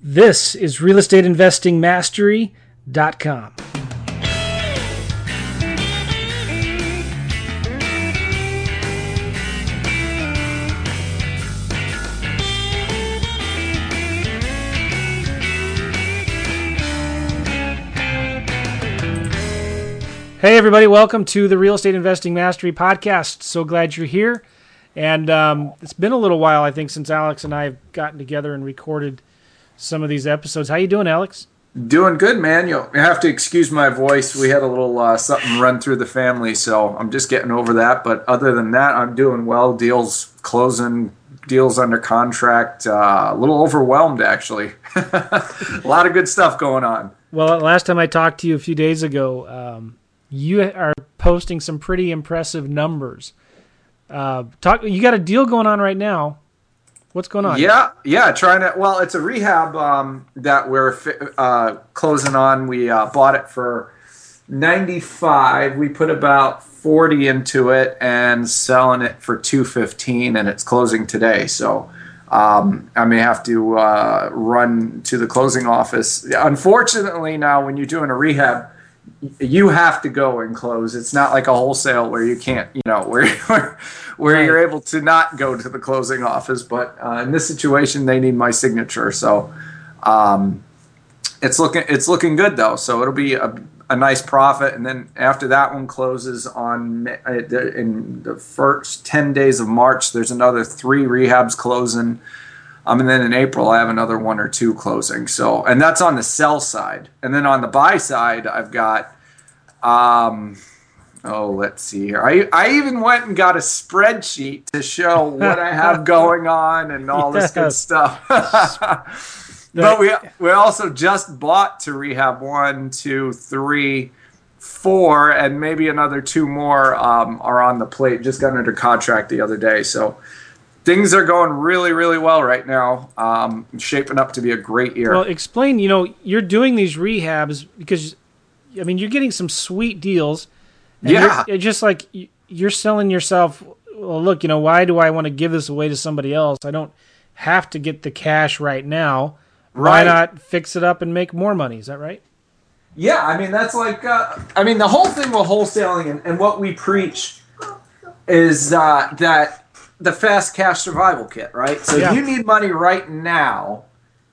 This is realestateinvestingmastery.com. Hey, everybody, welcome to the Real Estate Investing Mastery Podcast. So glad you're here. And um, it's been a little while, I think, since Alex and I have gotten together and recorded some of these episodes. How you doing, Alex? Doing good, man. You'll have to excuse my voice. We had a little uh, something run through the family, so I'm just getting over that. But other than that, I'm doing well. Deals closing, deals under contract. Uh, a little overwhelmed, actually. a lot of good stuff going on. Well, last time I talked to you a few days ago, um, you are posting some pretty impressive numbers. Uh, talk. You got a deal going on right now What's going on? Yeah, yeah, trying to. Well, it's a rehab um, that we're uh, closing on. We uh, bought it for ninety five. We put about forty into it and selling it for two fifteen, and it's closing today. So. Um, I may have to uh, run to the closing office. Unfortunately, now when you're doing a rehab, you have to go and close. It's not like a wholesale where you can't, you know, where where right. you're able to not go to the closing office. But uh, in this situation, they need my signature, so um, it's looking it's looking good though. So it'll be a, a nice profit, and then after that one closes on uh, in the first ten days of March, there's another three rehabs closing. Um, and then in April, I have another one or two closing. So, and that's on the sell side. And then on the buy side, I've got, um, oh, let's see here. I, I even went and got a spreadsheet to show what I have going on and all yes. this good stuff. but we, we also just bought to rehab one, two, three, four, and maybe another two more um, are on the plate. Just got under contract the other day. So, things are going really, really well right now. Um, shaping up to be a great year. Well, explain. You know, you're doing these rehabs because, I mean, you're getting some sweet deals. yeah, just like you're selling yourself. Well, look, you know, why do I want to give this away to somebody else? I don't have to get the cash right now. Right. Why not fix it up and make more money? Is that right? Yeah, I mean that's like, uh, I mean the whole thing with wholesaling and, and what we preach is uh, that the fast cash survival kit, right? So yeah. you need money right now.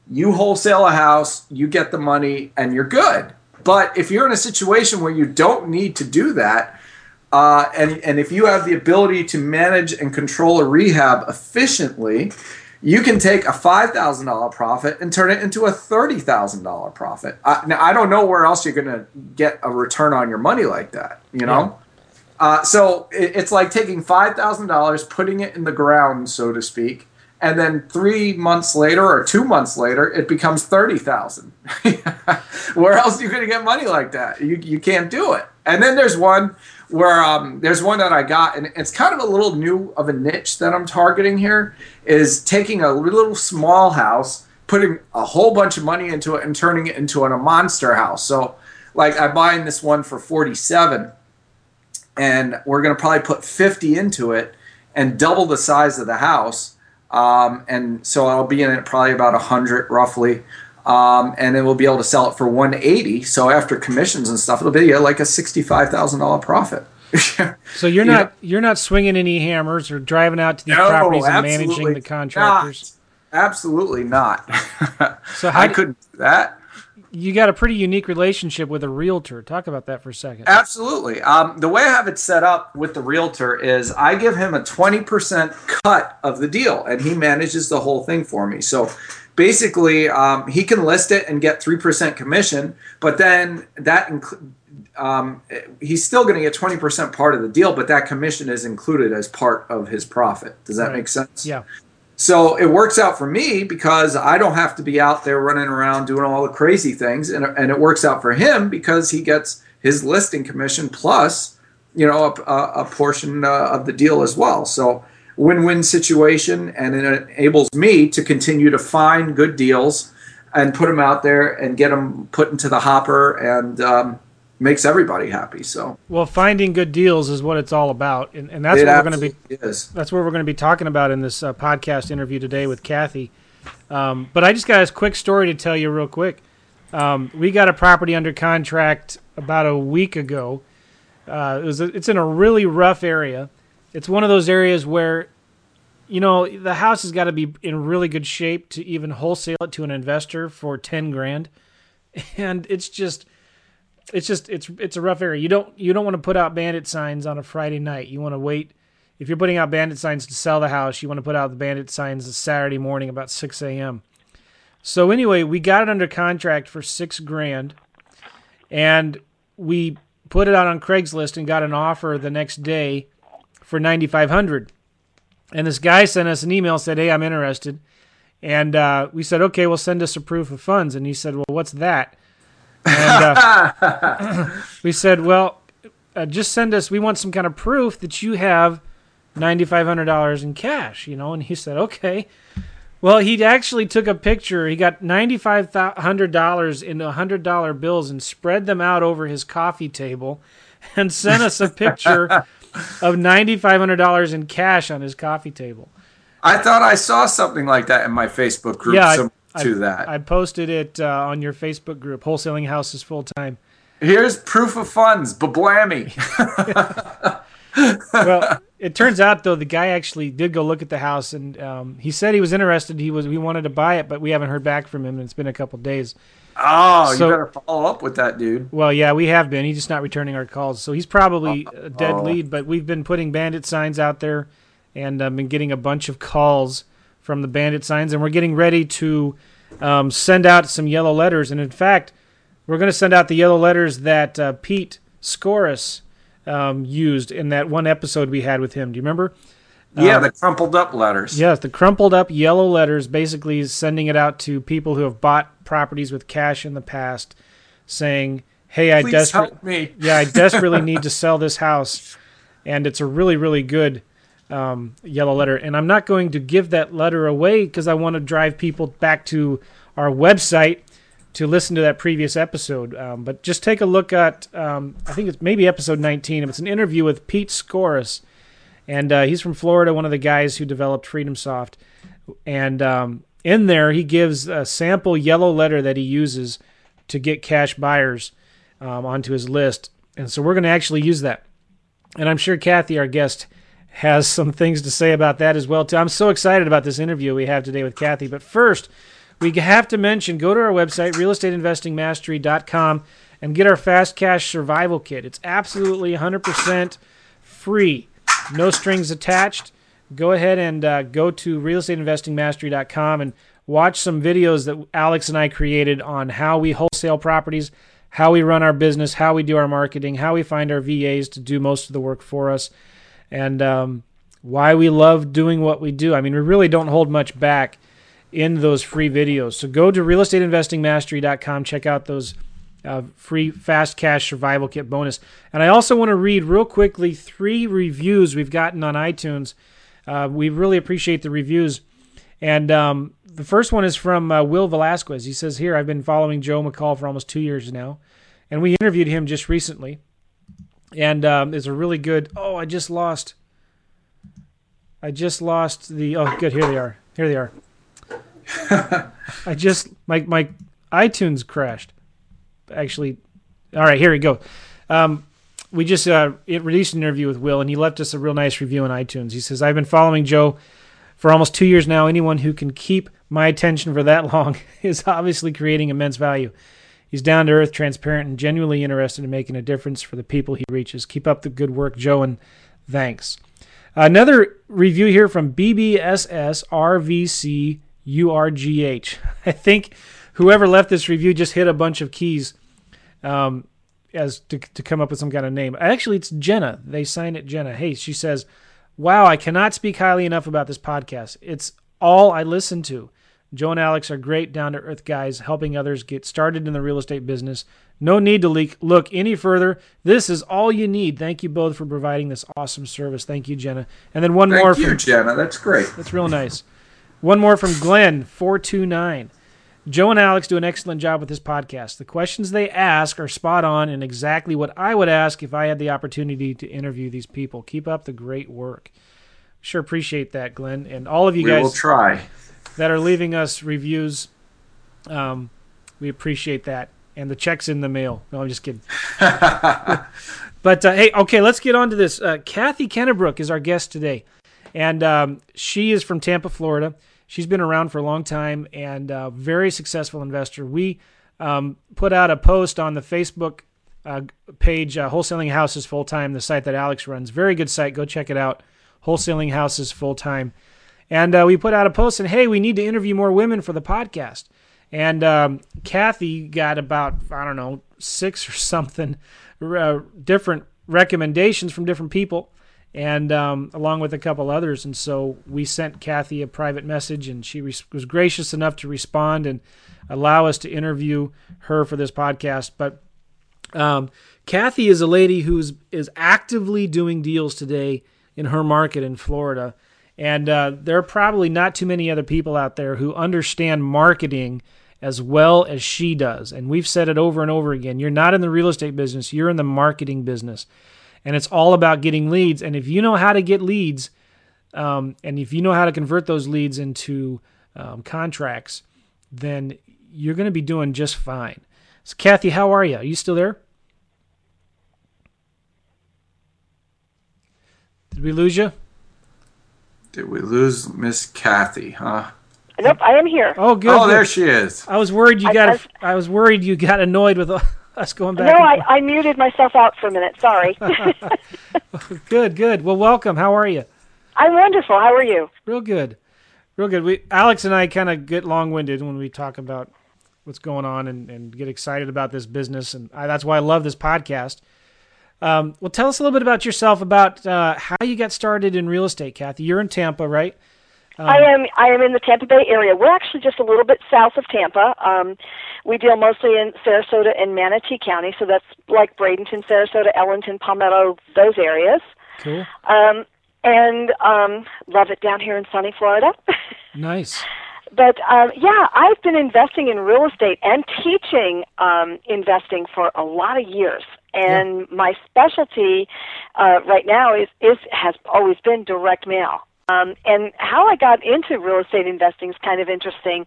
You wholesale a house, you get the money, and you're good. But if you're in a situation where you don't need to do that, uh, and and if you have the ability to manage and control a rehab efficiently, you can take a five thousand dollar profit and turn it into a thirty thousand dollar profit. I, now I don't know where else you're going to get a return on your money like that. You know. Yeah. Uh, so it, it's like taking five thousand dollars, putting it in the ground, so to speak, and then three months later or two months later, it becomes thirty thousand. Where else are you going to get money like that? You you can't do it. And then there's one where um, there's one that I got, and it's kind of a little new of a niche that I'm targeting here. Is taking a little small house, putting a whole bunch of money into it, and turning it into a monster house. So, like I'm buying this one for 47 and we're going to probably put 50 into it and double the size of the house. Um, and so I'll be in it probably about 100 roughly. Um, and then we'll be able to sell it for 180. So after commissions and stuff, it'll be like a $65,000 profit. so you're not you're not swinging any hammers or driving out to these no, properties and managing the contractors. Not. Absolutely not. so I couldn't do that you got a pretty unique relationship with a realtor. Talk about that for a second. Absolutely. Um, the way I have it set up with the realtor is I give him a 20% cut of the deal, and he manages the whole thing for me. So basically, um, he can list it and get 3% commission, but then that inc- um, he's still going to get 20% part of the deal, but that commission is included as part of his profit. Does that right. make sense? Yeah. So it works out for me because I don't have to be out there running around doing all the crazy things, and, and it works out for him because he gets his listing commission plus, you know, a, a portion uh, of the deal as well. So win-win situation, and it enables me to continue to find good deals and put them out there and get them put into the hopper. And um, makes everybody happy. So well, finding good deals is what it's all about, and, and that's it what we're going to be. Is. That's what we're going to be talking about in this uh, podcast interview today with Kathy. Um, but I just got a quick story to tell you real quick. Um, we got a property under contract about a week ago. Uh, it was a, it's in a really rough area. It's one of those areas where, you know, the house has got to be in really good shape to even wholesale it to an investor for ten grand, and it's just, it's just it's it's a rough area. You don't you don't want to put out bandit signs on a Friday night. You want to wait. If you're putting out bandit signs to sell the house, you want to put out the bandit signs Saturday morning about 6 a.m. So anyway, we got it under contract for six grand, and we put it out on Craigslist and got an offer the next day for ninety five hundred. And this guy sent us an email said, "Hey, I'm interested." And uh, we said, "Okay, well, send us a proof of funds." And he said, "Well, what's that?" And uh, we said, "Well, uh, just send us. We want some kind of proof that you have ninety five hundred dollars in cash." You know. And he said, "Okay." Well, he actually took a picture. He got ninety-five hundred dollars in hundred dollar bills and spread them out over his coffee table, and sent us a picture of ninety-five hundred dollars in cash on his coffee table. I thought I saw something like that in my Facebook group. Yeah, to I, that. I posted it uh, on your Facebook group, Wholesaling Houses Full Time. Here's proof of funds, bablammy. well, it turns out though the guy actually did go look at the house and um, he said he was interested. He was he wanted to buy it, but we haven't heard back from him. and It's been a couple days. Oh, so, you better follow up with that dude. Well, yeah, we have been. He's just not returning our calls, so he's probably a dead lead. But we've been putting bandit signs out there, and I've uh, been getting a bunch of calls from the bandit signs, and we're getting ready to um, send out some yellow letters. And in fact, we're going to send out the yellow letters that uh, Pete Scorus um, used in that one episode we had with him. Do you remember? Yeah, um, the crumpled up letters. Yes, the crumpled up yellow letters, basically sending it out to people who have bought properties with cash in the past, saying, "Hey, I desperately, yeah, I desperately need to sell this house," and it's a really, really good um, yellow letter. And I'm not going to give that letter away because I want to drive people back to our website to listen to that previous episode. Um, but just take a look at, um, I think it's maybe episode 19. It's an interview with Pete Scorus. And uh, he's from Florida, one of the guys who developed FreedomSoft. And um, in there, he gives a sample yellow letter that he uses to get cash buyers um, onto his list. And so we're going to actually use that. And I'm sure Kathy, our guest, has some things to say about that as well. Too. I'm so excited about this interview we have today with Kathy. But first, we have to mention go to our website, realestateinvestingmastery.com, and get our Fast Cash Survival Kit. It's absolutely 100% free, no strings attached. Go ahead and uh, go to realestateinvestingmastery.com and watch some videos that Alex and I created on how we wholesale properties, how we run our business, how we do our marketing, how we find our VAs to do most of the work for us, and um, why we love doing what we do. I mean, we really don't hold much back in those free videos. So go to realestateinvestingmastery.com, check out those uh, free fast cash survival kit bonus. And I also want to read real quickly three reviews we've gotten on iTunes. Uh, we really appreciate the reviews. And um, the first one is from uh, Will Velasquez. He says, Here, I've been following Joe McCall for almost two years now. And we interviewed him just recently. And um, it's a really good. Oh, I just lost. I just lost the. Oh, good. Here they are. Here they are. I just my my iTunes crashed. Actually, all right, here we go. Um, we just uh, it released an interview with Will, and he left us a real nice review on iTunes. He says, "I've been following Joe for almost two years now. Anyone who can keep my attention for that long is obviously creating immense value." He's down to earth, transparent, and genuinely interested in making a difference for the people he reaches. Keep up the good work, Joe, and thanks. Another review here from BBSS URGH. I think whoever left this review just hit a bunch of keys um, as to, to come up with some kind of name. Actually, it's Jenna. They signed it Jenna. Hey, she says, Wow, I cannot speak highly enough about this podcast. It's all I listen to. Joe and Alex are great, down to earth guys, helping others get started in the real estate business. No need to leak, look any further. This is all you need. Thank you both for providing this awesome service. Thank you, Jenna. And then one Thank more. Thank you, Jenna. That's great. That's real nice. One more from Glenn429. Joe and Alex do an excellent job with this podcast. The questions they ask are spot on and exactly what I would ask if I had the opportunity to interview these people. Keep up the great work. Sure appreciate that, Glenn. And all of you we guys. will try. That are leaving us reviews. Um, we appreciate that. And the check's in the mail. No, I'm just kidding. but uh, hey, okay, let's get on to this. Uh, Kathy Kennebrook is our guest today. And um, she is from Tampa, Florida. She's been around for a long time and a very successful investor. We um, put out a post on the Facebook uh, page, uh, Wholesaling Houses Full Time, the site that Alex runs. Very good site. Go check it out. Wholesaling Houses Full Time. And uh, we put out a post and hey, we need to interview more women for the podcast. And um, Kathy got about, I don't know, six or something uh, different recommendations from different people, and um, along with a couple others. And so we sent Kathy a private message, and she was gracious enough to respond and allow us to interview her for this podcast. But um, Kathy is a lady who's is actively doing deals today in her market in Florida. And uh, there are probably not too many other people out there who understand marketing as well as she does. And we've said it over and over again. You're not in the real estate business, you're in the marketing business. And it's all about getting leads. And if you know how to get leads, um, and if you know how to convert those leads into um, contracts, then you're going to be doing just fine. So, Kathy, how are you? Are you still there? Did we lose you? Did we lose Miss Kathy, huh? Nope, I am here. Oh, good. Oh, good. there she is. I was worried you I- got. I- I was worried you got annoyed with us going back. No, I. I muted myself out for a minute. Sorry. Good, good. Well, welcome. How are you? I'm wonderful. How are you? Real good, real good. We Alex and I kind of get long-winded when we talk about what's going on and, and get excited about this business, and I, that's why I love this podcast. Um, well, tell us a little bit about yourself, about uh, how you got started in real estate, Kathy. You're in Tampa, right? I am. I am in the Tampa Bay area. We're actually just a little bit south of Tampa. Um, we deal mostly in Sarasota and Manatee County, so that's like Bradenton, Sarasota, Ellenton, Palmetto, those areas. Cool. Um, and um, love it down here in sunny Florida. Nice. but um, yeah, I've been investing in real estate and teaching um, investing for a lot of years. And my specialty uh, right now is, is has always been direct mail. Um, and how I got into real estate investing is kind of interesting.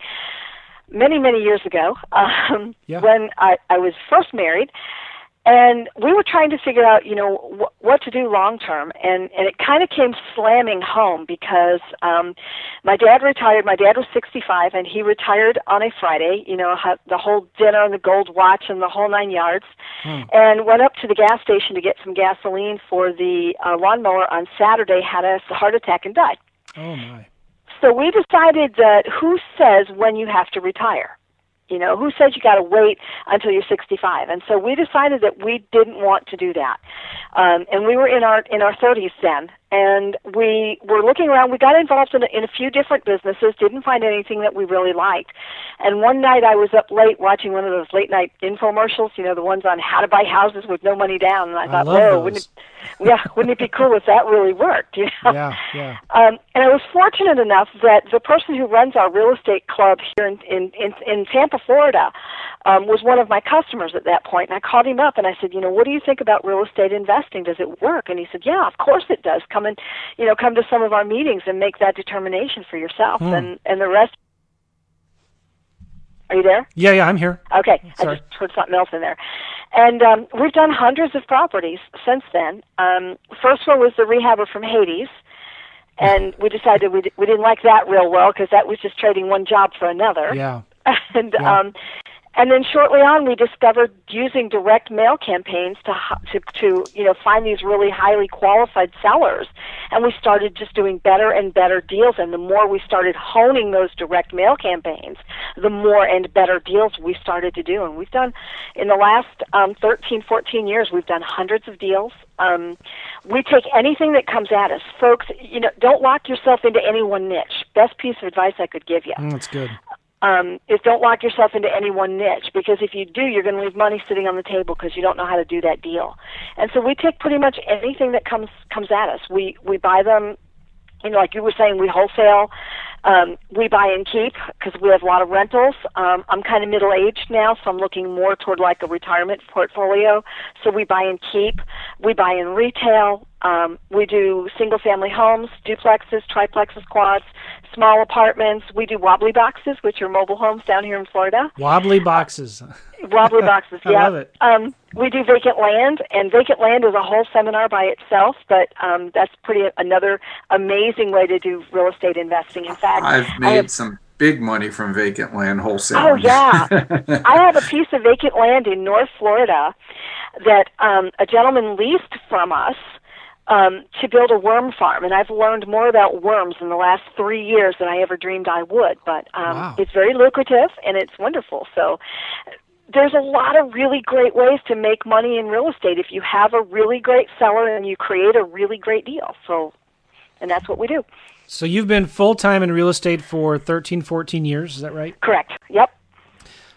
Many many years ago, um, Yeah. when I, I was first married, and we were trying to figure out, you know, wh- what to do long term, and and it kind of came slamming home because um, my dad retired. My dad was 65, and he retired on a Friday. You know, had the whole dinner and the gold watch and the whole nine yards, and went up to the gas station to get some gasoline for the uh, lawnmower on Saturday. Had a heart attack and died. Oh my. So we decided that who says when you have to retire? You know, who says you got to wait until you're 65? And so we decided that we didn't want to do that. Um, and we were in our in our 30s then, and we were looking around. We got involved in a, in a few different businesses, didn't find anything that we really liked. And one night I was up late watching one of those late night infomercials, you know, the ones on how to buy houses with no money down. And I, I thought, whoa, wouldn't it, yeah, wouldn't it be cool if that really worked? You know? Yeah, yeah. Um, and I was fortunate enough that the person who runs our real estate club here in in in, in Tampa, Florida, um, was one of my customers at that point. And I called him up and I said, you know, what do you think about real estate investing? Does it work? And he said, yeah, of course it does. Come and you know, come to some of our meetings and make that determination for yourself. Hmm. And and the rest. Are you there? Yeah, yeah. I'm here. Okay, Sorry. I just heard something else in there. And um, we've done hundreds of properties since then. Um, first one was the rehabber from Hades, and we decided we, d- we didn't like that real well because that was just trading one job for another. Yeah. and Yeah. um, and then shortly on, we discovered using direct mail campaigns to to to you know find these really highly qualified sellers, and we started just doing better and better deals. And the more we started honing those direct mail campaigns, the more and better deals we started to do. And we've done in the last um, 13, 14 years, we've done hundreds of deals. Um, we take anything that comes at us, folks. You know, don't lock yourself into any one niche. Best piece of advice I could give you Mm, that's good. Um, is don't lock yourself into any one niche because if you do, you're going to leave money sitting on the table because you don't know how to do that deal. And so we take pretty much anything that comes comes at us. We we buy them, you know, like you were saying, we wholesale. Um, we buy and keep because we have a lot of rentals. Um, I'm kind of middle aged now, so I'm looking more toward like a retirement portfolio. So we buy and keep. We buy in retail. Um, we do single family homes, duplexes, triplexes, quads, small apartments. We do wobbly boxes, which are mobile homes down here in Florida. Wobbly boxes. wobbly boxes. I yeah. love it. Um, we do vacant land, and vacant land is a whole seminar by itself. But um, that's pretty another amazing way to do real estate investing. In fact, I've made have- some big money from vacant land wholesale. Oh yeah, I have a piece of vacant land in North Florida that um, a gentleman leased from us um, to build a worm farm, and I've learned more about worms in the last three years than I ever dreamed I would. But um, Wow. it's very lucrative and it's wonderful. So there's a lot of really great ways to make money in real estate if you have a really great seller and you create a really great deal. So, and that's what we do. So you've been full time in real estate for 13, 14 years. Is that right? Correct. Yep.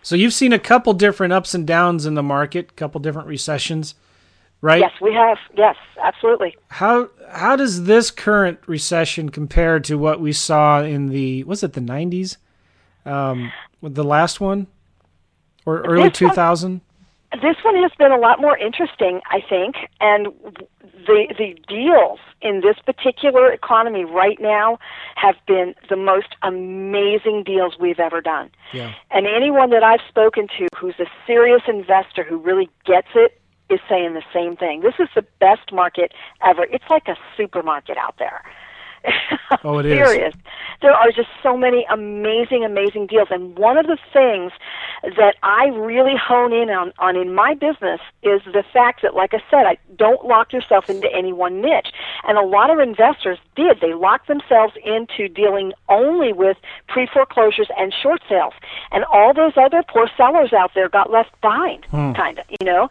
So you've seen a couple different ups and downs in the market, a couple different recessions, right? Yes, we have. Yes, absolutely. How how does this current recession compare to what we saw in the was it the 90s? Um, with the last one or early 2000? this one has been a lot more interesting, I think, and the the deals in this particular economy right now have been the most amazing deals we've ever done. Yeah. And anyone that I've spoken to who's a serious investor who really gets it is saying the same thing. This is the best market ever. It's like a supermarket out there. Oh, it is. Serious. There are just so many amazing, amazing deals. And one of the things that I really hone in on, on in my business is the fact that, like I said, I don't lock yourself into any one niche. And a lot of investors did. They locked themselves into dealing only with pre foreclosures and short sales. And all those other poor sellers out there got left behind, hmm. kind of, you know?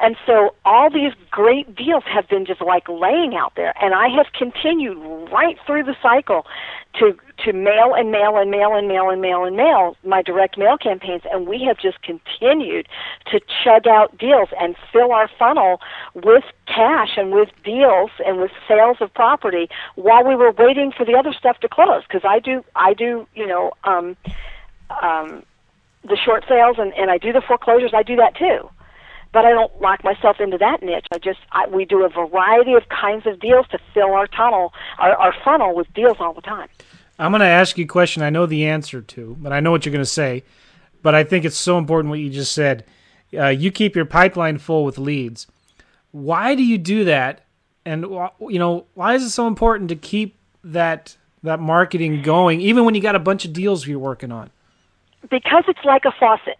And so all these great deals have been just like laying out there. And I have continued right through the cycle to to mail and mail and mail and mail and mail and mail my direct mail campaigns and we have just continued to chug out deals and fill our funnel with cash and with deals and with sales of property while we were waiting for the other stuff to close. Because I do I do you know um um the short sales and and I do the foreclosures I do that too but I don't lock myself into that niche. I just I, we do a variety of kinds of deals to fill our tunnel, our, our funnel with deals all the time. I'm going to ask you a question I know the answer to, but I know what you're going to say. But I think it's so important what you just said. Uh, you keep your pipeline full with leads. Why do you do that? And you know, why is it so important to keep that that marketing going, even when you got a bunch of deals you're working on? Because it's like a faucet.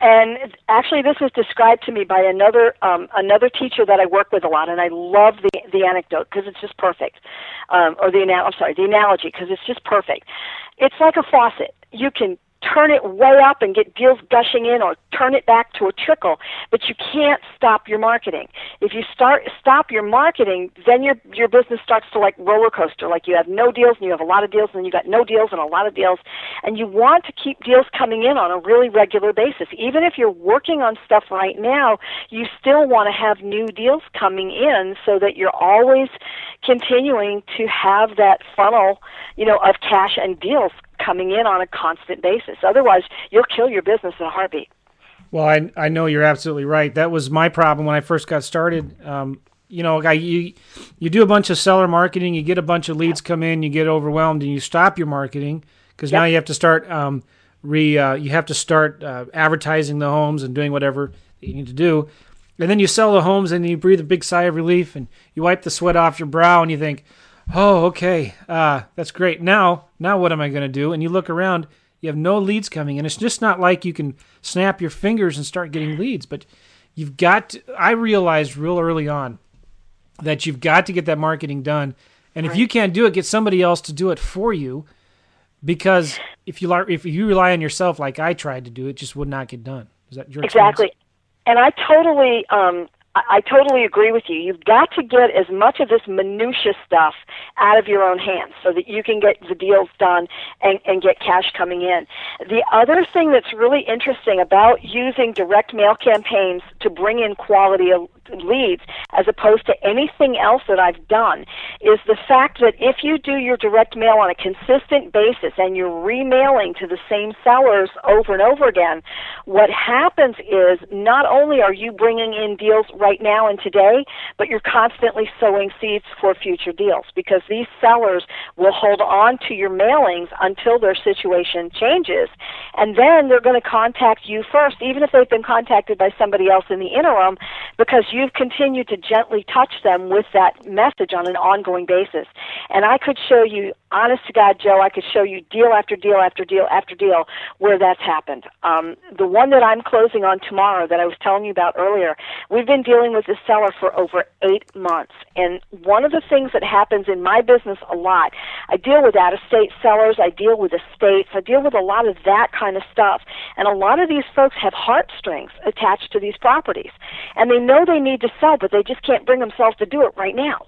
And actually, this was described to me by another um, another teacher that I work with a lot, and I love the the anecdote because it's just perfect, um, or the anal- I'm sorry, the analogy because it's just perfect. It's like a faucet. You can turn it way up and get deals gushing in or turn it back to a trickle. But you can't stop your marketing. If you start stop your marketing then your your business starts to like roller coaster. Like you have no deals and you have a lot of deals and then you got no deals and a lot of deals. And you want to keep deals coming in on a really regular basis. Even if you're working on stuff right now you still want to have new deals coming in so that you're always continuing to have that funnel you know of cash and deals coming in on a constant basis. Otherwise, you'll kill your business in a heartbeat. Well, I I know you're absolutely right. That was my problem when I first got started. Um, you know, I, you you do a bunch of seller marketing, you get a bunch of leads come in, you get overwhelmed, and you stop your marketing because now you have to start um, re uh, you have to start uh, advertising the homes and doing whatever you need to do, and then you sell the homes and you breathe a big sigh of relief and you wipe the sweat off your brow and you think, oh, okay, uh, that's great. Now, now what am I going to do? And you look around, you have no leads coming and It's just not like you can snap your fingers and start getting leads, but you've got. To, I realized real early on that you've got to get that marketing done, and if you can't do it, get somebody else to do it for you, because if you if you rely on yourself like I tried to do, it just would not get done. Is that your experience? Exactly. And I totally um I totally agree with you. You've got to get as much of this minutia stuff out of your own hands so that you can get the deals done and, and get cash coming in. The other thing that's really interesting about using direct mail campaigns to bring in quality leads as opposed to anything else that I've done is the fact that if you do your direct mail on a consistent basis and you're remailing to the same sellers over and over again, what happens is not only are you bringing in deals right now and today, but you're constantly sowing seeds for future deals because these sellers will hold on to your mailings until their situation changes. And then they're going to contact you first even if they've been contacted by somebody else in the interim because you you've continued to gently touch them with that message on an ongoing basis. And I could show you, honest to God, Joe, I could show you deal after deal after deal after deal where that's happened. Um, the one that I'm closing on tomorrow that I was telling you about earlier, we've been dealing with this seller for over eight months. And one of the things that happens in my business a lot, I deal with out of state sellers, I deal with estates, I deal with a lot of that kind of stuff. And a lot of these folks have heartstrings attached to these properties. And they know they need to sell, but they just can't bring themselves to do it right now.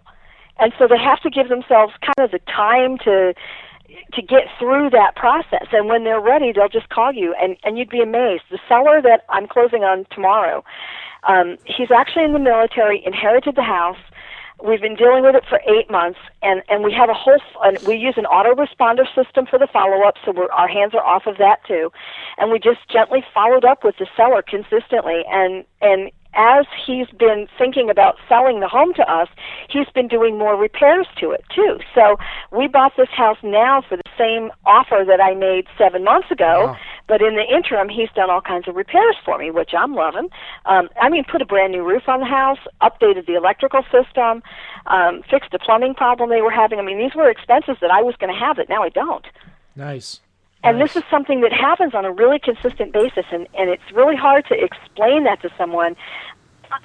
And so they have to give themselves kind of the time to to get through that process. And when they're ready, they'll just call you, and and you'd be amazed. The seller that I'm closing on tomorrow, um, he's actually in the military, inherited the house. We've been dealing with it for eight months, and and we have a whole. and we use an autoresponder system for the follow up, so our hands are off of that too, and we just gently followed up with the seller consistently, and and as he's been thinking about selling the home to us, he's been doing more repairs to it too. So we bought this house now for the same offer that I made seven months ago, wow. but in the interim, he's done all kinds of repairs for me, which I'm loving. Um, I mean, put a brand new roof on the house, updated the electrical system, um, fixed a plumbing problem they were having. I mean, these were expenses that I was going to have that now I don't. Nice. And nice. this is something that happens on a really consistent basis, and, and it's really hard to explain that to someone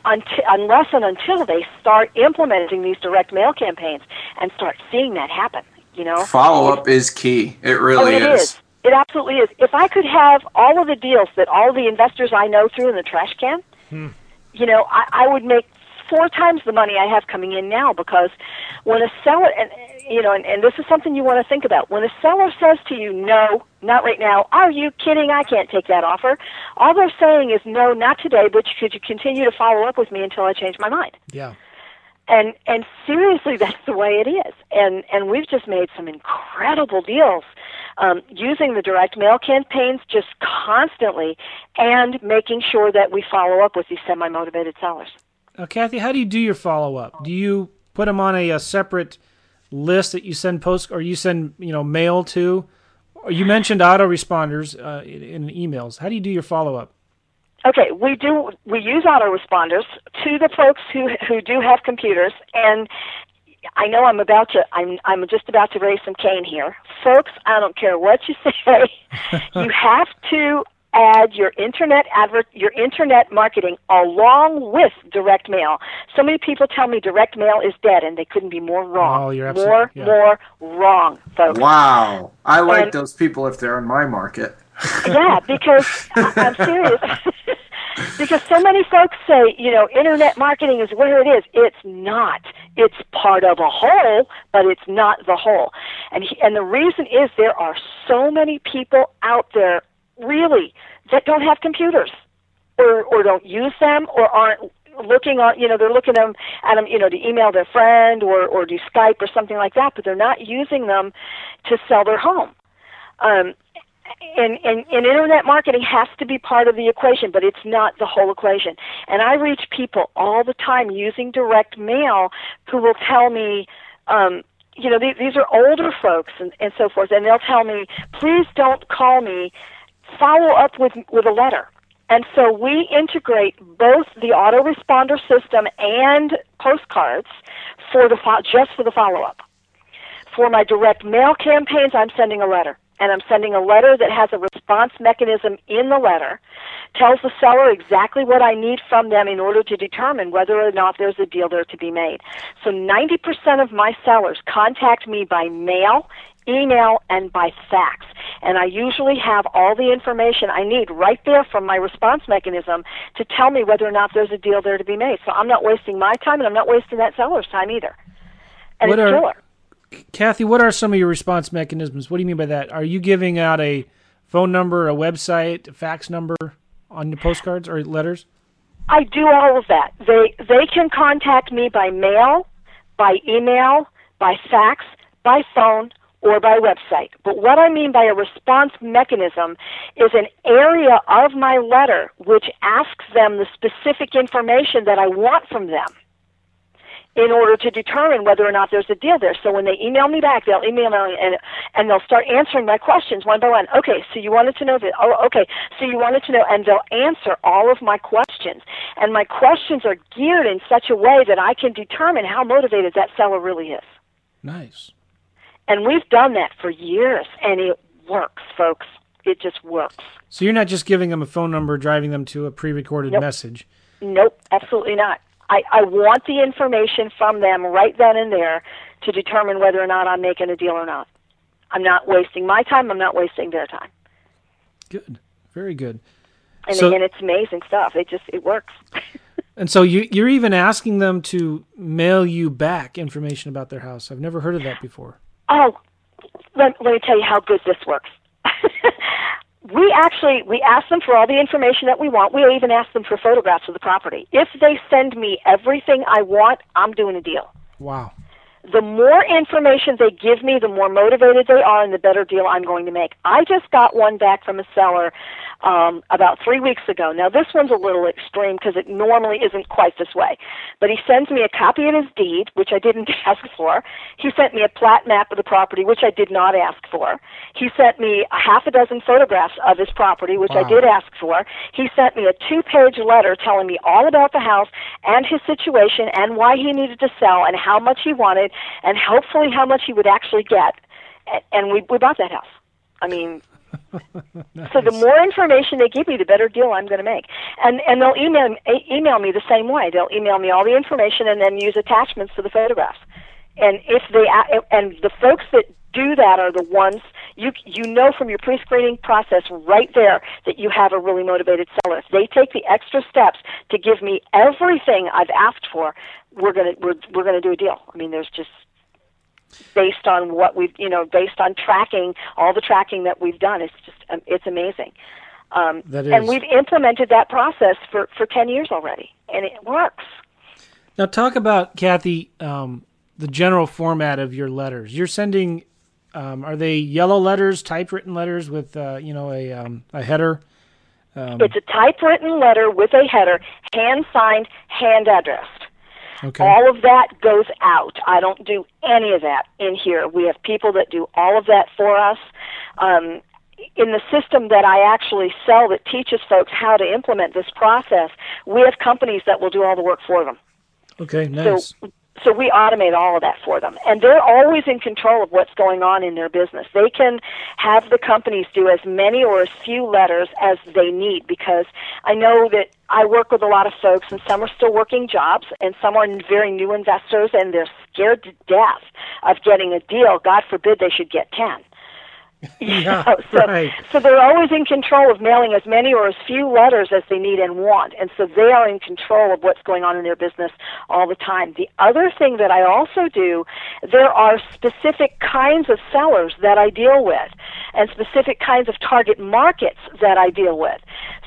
until, unless and until they start implementing these direct mail campaigns and start seeing that happen. You know, follow up is key. It really oh, it is. is. It absolutely is. If I could have all of the deals that all the investors I know threw in the trash can, hmm. you know, I, I would make four times the money I have coming in now because when a seller and you know and, and this is something you want to think about. When a seller says to you no not right now. Are you kidding? I can't take that offer. All they're saying is no not today but could you continue to follow up with me until I change my mind? Yeah. And and seriously that's the way it is. And and we've just made some incredible deals um, using the direct mail campaigns just constantly and making sure that we follow up with these semi motivated sellers uh, Kathy, how do you do your follow up? Do you put them on a, a, separate list that you send post or you send you know mail to? Or you mentioned autoresponders uh, in, in emails. How do you do your follow up? Okay, we do. We use autoresponders to the folks who who do have computers, and I know I'm about to. I'm I'm just about to raise some cane here, folks. I don't care what you say. you have to add your internet advert, your internet marketing along with direct mail. So many people tell me direct mail is dead, and they couldn't be more wrong. Oh, you're absolutely, more, yeah. more wrong, folks. Wow, I like and, those people if they're in my market. yeah, because I'm serious. because so many folks say, you know, internet marketing is where it is. It's not. It's part of a whole, but it's not the whole. And he, and the reason is there are so many people out there really that don't have computers or or don't use them or aren't looking on you know they're looking them at them you know to email their friend or or do Skype or something like that but they're not using them to sell their home um and, and, and internet marketing has to be part of the equation, but it's not the whole equation. And I reach people all the time using direct mail who will tell me, um, you know, these, these are older folks and, and so forth, and they'll tell me, please don't call me follow up with, with a letter. And so we integrate both the autoresponder system and postcards for the fo- just for the follow up. For my direct mail campaigns, I'm sending a letter. And I'm sending a letter that has a response mechanism in the letter, tells the seller exactly what I need from them in order to determine whether or not there's a deal there to be made. So 90% of my sellers contact me by mail email, and by fax. And I usually have all the information I need right there from my response mechanism to tell me whether or not there's a deal there to be made. So I'm not wasting my time and I'm not wasting that seller's time either. And what it's are, killer. Kathy, what are some of your response mechanisms? What do you mean by that? Are you giving out a phone number, a website, a fax number on your postcards or letters? I do all of that. They they can contact me by mail, by email, by fax, by phone, or by website. But what I mean by a response mechanism is an area of my letter which asks them the specific information that I want from them in order to determine whether or not there's a deal there. So when they email me back, they'll email me and and they'll start answering my questions one by one. Okay, so you wanted to know that. Oh, okay, so you wanted to know, and they'll answer all of my questions. And my questions are geared in such a way that I can determine how motivated that seller really is. Nice. And we've done that for years, and it works, folks. It just works. So you're not just giving them a phone number, driving them to a pre-recorded nope. message. Nope, absolutely not. I, I want the information from them right then and there to determine whether or not I'm making a deal or not. I'm not wasting my time. I'm not wasting their time. Good, very good. And, so, and it's amazing stuff. It just it works. and so you you're even asking them to mail you back information about their house. I've never heard of that before. Oh, let, let me tell you how good this works. we actually we ask them for all the information that we want. We even ask them for photographs of the property. If they send me everything I want, I'm doing a deal. Wow. The more information they give me, the more motivated they are, and the better deal I'm going to make. I just got one back from a seller um, about three weeks ago. Now, this one's a little extreme because it normally isn't quite this way. But he sends me a copy of his deed, which I didn't ask for. He sent me a plat map of the property, which I did not ask for. He sent me a half a dozen photographs of his property, which wow. I did ask for. He sent me a two page letter telling me all about the house and his situation and why he needed to sell and how much he wanted and hopefully how much he would actually get. And we, we bought that house. I mean, nice. So the more information they give me, the better deal I'm going to make. And and they'll email email me the same way. They'll email me all the information and then use attachments to the photographs. And if they and the folks that do that are the ones you you know from your pre-screening process right there that you have a really motivated seller. If they take the extra steps to give me everything I've asked for, we're gonna we're we're gonna do a deal. I mean, there's just based on what we've you know based on tracking all the tracking that we've done. It's just um, it's amazing. Um, that is. and we've implemented that process for for 10 years already and it works. Now talk about kathy um, the general format of your letters. You're sending um, are they yellow letters typewritten letters with uh, you know a, um, a header? Um, it's a typewritten letter with a header hand signed hand addressed Okay. All of that goes out. I don't do any of that in here. We have people that do all of that for us. Um, in the system that I actually sell that teaches folks how to implement this process, we have companies that will do all the work for them. Okay, nice. So so we automate all of that for them and they're always in control of what's going on in their business they can have the companies do as many or as few letters as they need because i know that i work with a lot of folks and some are still working jobs and some are very new investors and they're scared to death of getting a deal. God forbid they should get 10 yeah, so, right. so they're always in control of mailing as many or as few letters as they need and want. And so they are in control of what's going on in their business all the time. The other thing that I also do, there are specific kinds of sellers that I deal with and specific kinds of target markets that I deal with.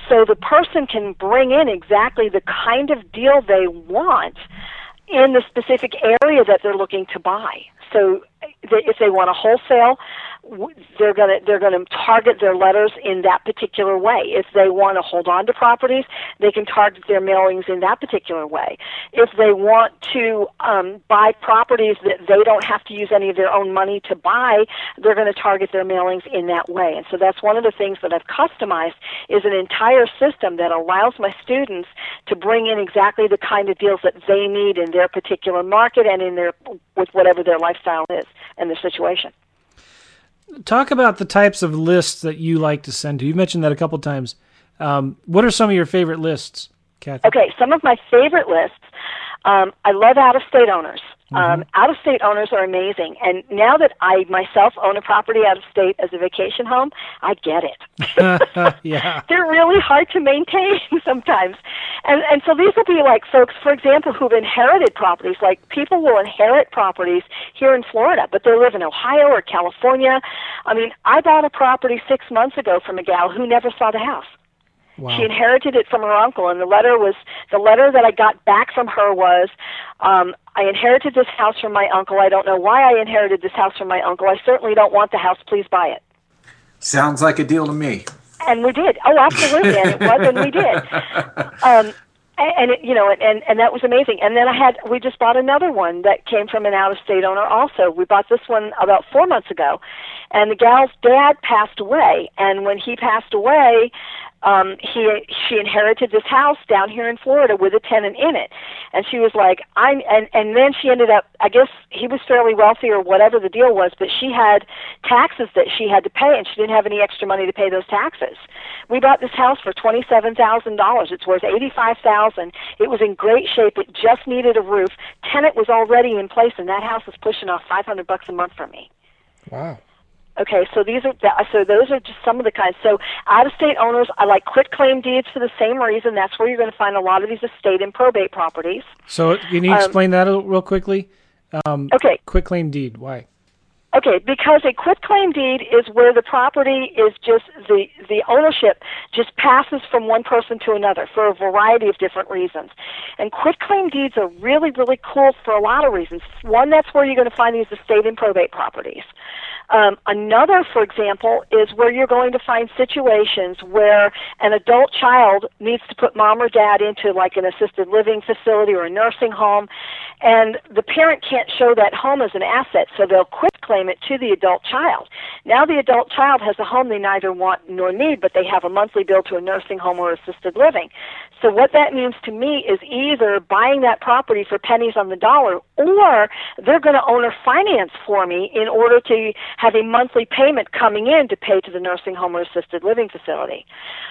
So the person can bring in exactly the kind of deal they want in the specific area that they're looking to buy. So eh, if they want a wholesale, they're going to they're going to target their letters in that particular way. If they want to hold on to properties, they can target their mailings in that particular way. If they want to um, buy properties that they don't have to use any of their own money to buy, they're going to target their mailings in that way. And so that's one of the things that I've customized is an entire system that allows my students to bring in exactly the kind of deals that they need in their particular market and in their with whatever their lifestyle is and their situation. Talk about the types of lists that you like to send to. You mentioned that a couple times. Um, what are some of your favorite lists, Kathy? Okay, some of my favorite lists. Um, I love out of state owners. Um, mm-hmm. out of state owners are amazing. And now that I myself own a property out of state as a vacation home, I get it. yeah. They're really hard to maintain sometimes. And and so these will be like folks, for example, who've inherited properties. Like people will inherit properties here in Florida, but they live in Ohio or California. I mean, I bought a property six months ago from a gal who never saw the house. Wow. She inherited it from her uncle, and the letter was the letter that I got back from her was, um, "I inherited this house from my uncle. I don't know why I inherited this house from my uncle. I certainly don't want the house. Please buy it." Sounds like a deal to me. And we did. Oh, absolutely, and it was, and we did. Um, and it, you know, and and that was amazing. And then I had we just bought another one that came from an out of state owner. Also, we bought this one about four months ago, and the gal's dad passed away. And when he passed away, um he she inherited this house down here in Florida with a tenant in it. And she was like I'm and and then she ended up I guess he was fairly wealthy or whatever the deal was but she had taxes that she had to pay and she didn't have any extra money to pay those taxes. We bought this house for $27,000 it's worth 85,000 it was in great shape. It just needed a roof. Tenant was already in place and that house was pushing off 500 bucks a month for me. Wow Okay, so these are so those are just some of the kinds. So out of state owners, I like quit claim deeds for the same reason. That's where you're going to find a lot of these estate and probate properties. So can you um, explain that real quickly? Um, okay. Quit claim deed. Why? Okay, because a quit claim deed is where the property is just the the ownership just passes from one person to another for a variety of different reasons. And quit claim deeds are really really cool for a lot of reasons. One, that's where you're going to find these estate and probate properties. Um, another, for example, is where you're going to find situations where an adult child needs to put mom or dad into like an assisted living facility or a nursing home, and the parent can't show that home as an asset, so they'll quit claim it to the adult child. Now the adult child has a home they neither want nor need, but they have a monthly bill to a nursing home or assisted living. So what that means to me is either buying that property for pennies on the dollar or they're going to own owner finance for me in order to have a monthly payment coming in to pay to the nursing home or assisted living facility.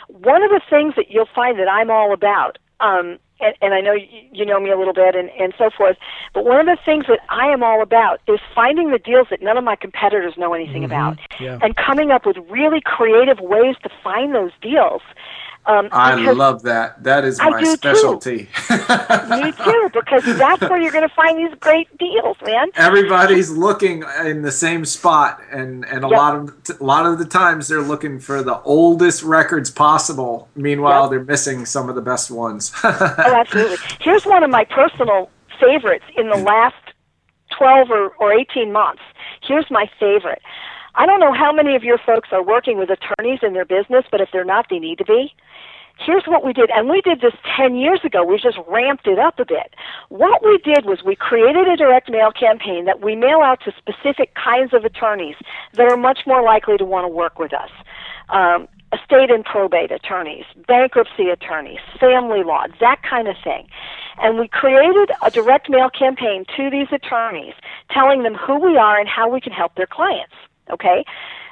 One of the things that you'll find that I'm all about um, and, and I know you, you know me a little bit and, and so forth. But one of the things that I am all about is finding the deals that none of my competitors know anything mm-hmm. about, yeah. and coming up with really creative ways to find those deals. Um, I love that. That is my specialty. Me too, because that's where you're going to find these great deals, man. Everybody's looking in the same spot, and and a yep. lot of a lot of the times they're looking for the oldest records possible. Meanwhile, yep. they're missing some of the best ones. oh, absolutely. Here's one of my personal favorites in the last 12 or, or 18 months. Here's my favorite. I don't know how many of your folks are working with attorneys in their business, but if they're not, they need to be. Here's what we did, and we did this 10 years ago. We just ramped it up a bit. What we did was we created a direct mail campaign that we mail out to specific kinds of attorneys that are much more likely to want to work with us. Um, estate and probate attorneys, bankruptcy attorneys, family law, that kind of thing. And we created a direct mail campaign to these attorneys telling them who we are and how we can help their clients okay?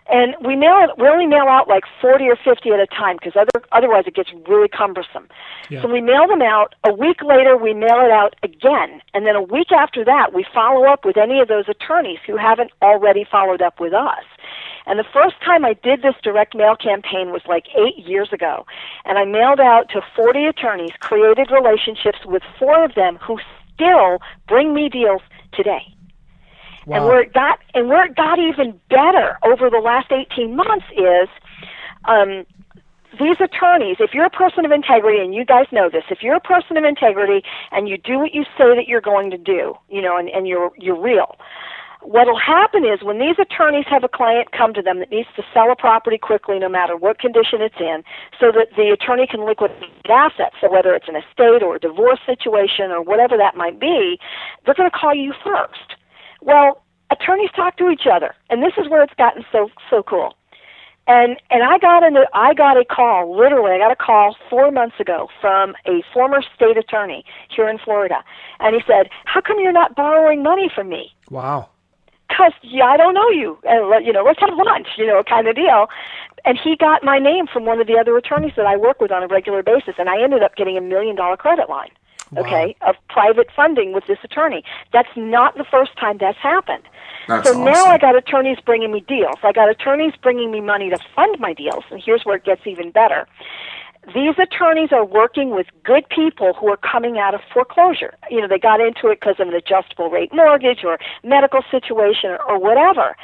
And we mail it, we only mail out like 40 or 50 at a time because other, otherwise it gets really cumbersome. Yeah. So we mail them out. A week later, we mail it out again. And then a week after that, we follow up with any of those attorneys who haven't already followed up with us. And the first time I did this direct mail campaign was like eight years ago. And I mailed out to 40 attorneys, created relationships with four of them who still bring me deals today. Wow. And where it got and where it got even better over the last 18 months is um, these attorneys, if you're a person of integrity, and you guys know this, if you're a person of integrity and you do what you say that you're going to do, you know, and, and you're you're real, what'll happen is when these attorneys have a client come to them that needs to sell a property quickly, no matter what condition it's in, so that the attorney can liquidate assets. So whether it's an estate or a divorce situation or whatever that might be, they're going to call you first. Well, attorneys talk to each other, and this is where it's gotten so so cool. And and I got a I got a call literally I got a call four months ago from a former state attorney here in Florida, and he said, "How come you're not borrowing money from me?" Wow. Because yeah, I don't know you, and you know, let's have lunch, you know, kind of deal. And he got my name from one of the other attorneys that I work with on a regular basis, and I ended up getting a million dollar credit line okay, of private funding with this attorney. That's not the first time that's happened. That's so awesome. now I got attorneys bringing me deals. I got attorneys bringing me money to fund my deals, and here's where it gets even better. these attorneys are working with good people who are coming out of foreclosure. You know, they got into it because of an adjustable rate mortgage or medical situation or, or whatever.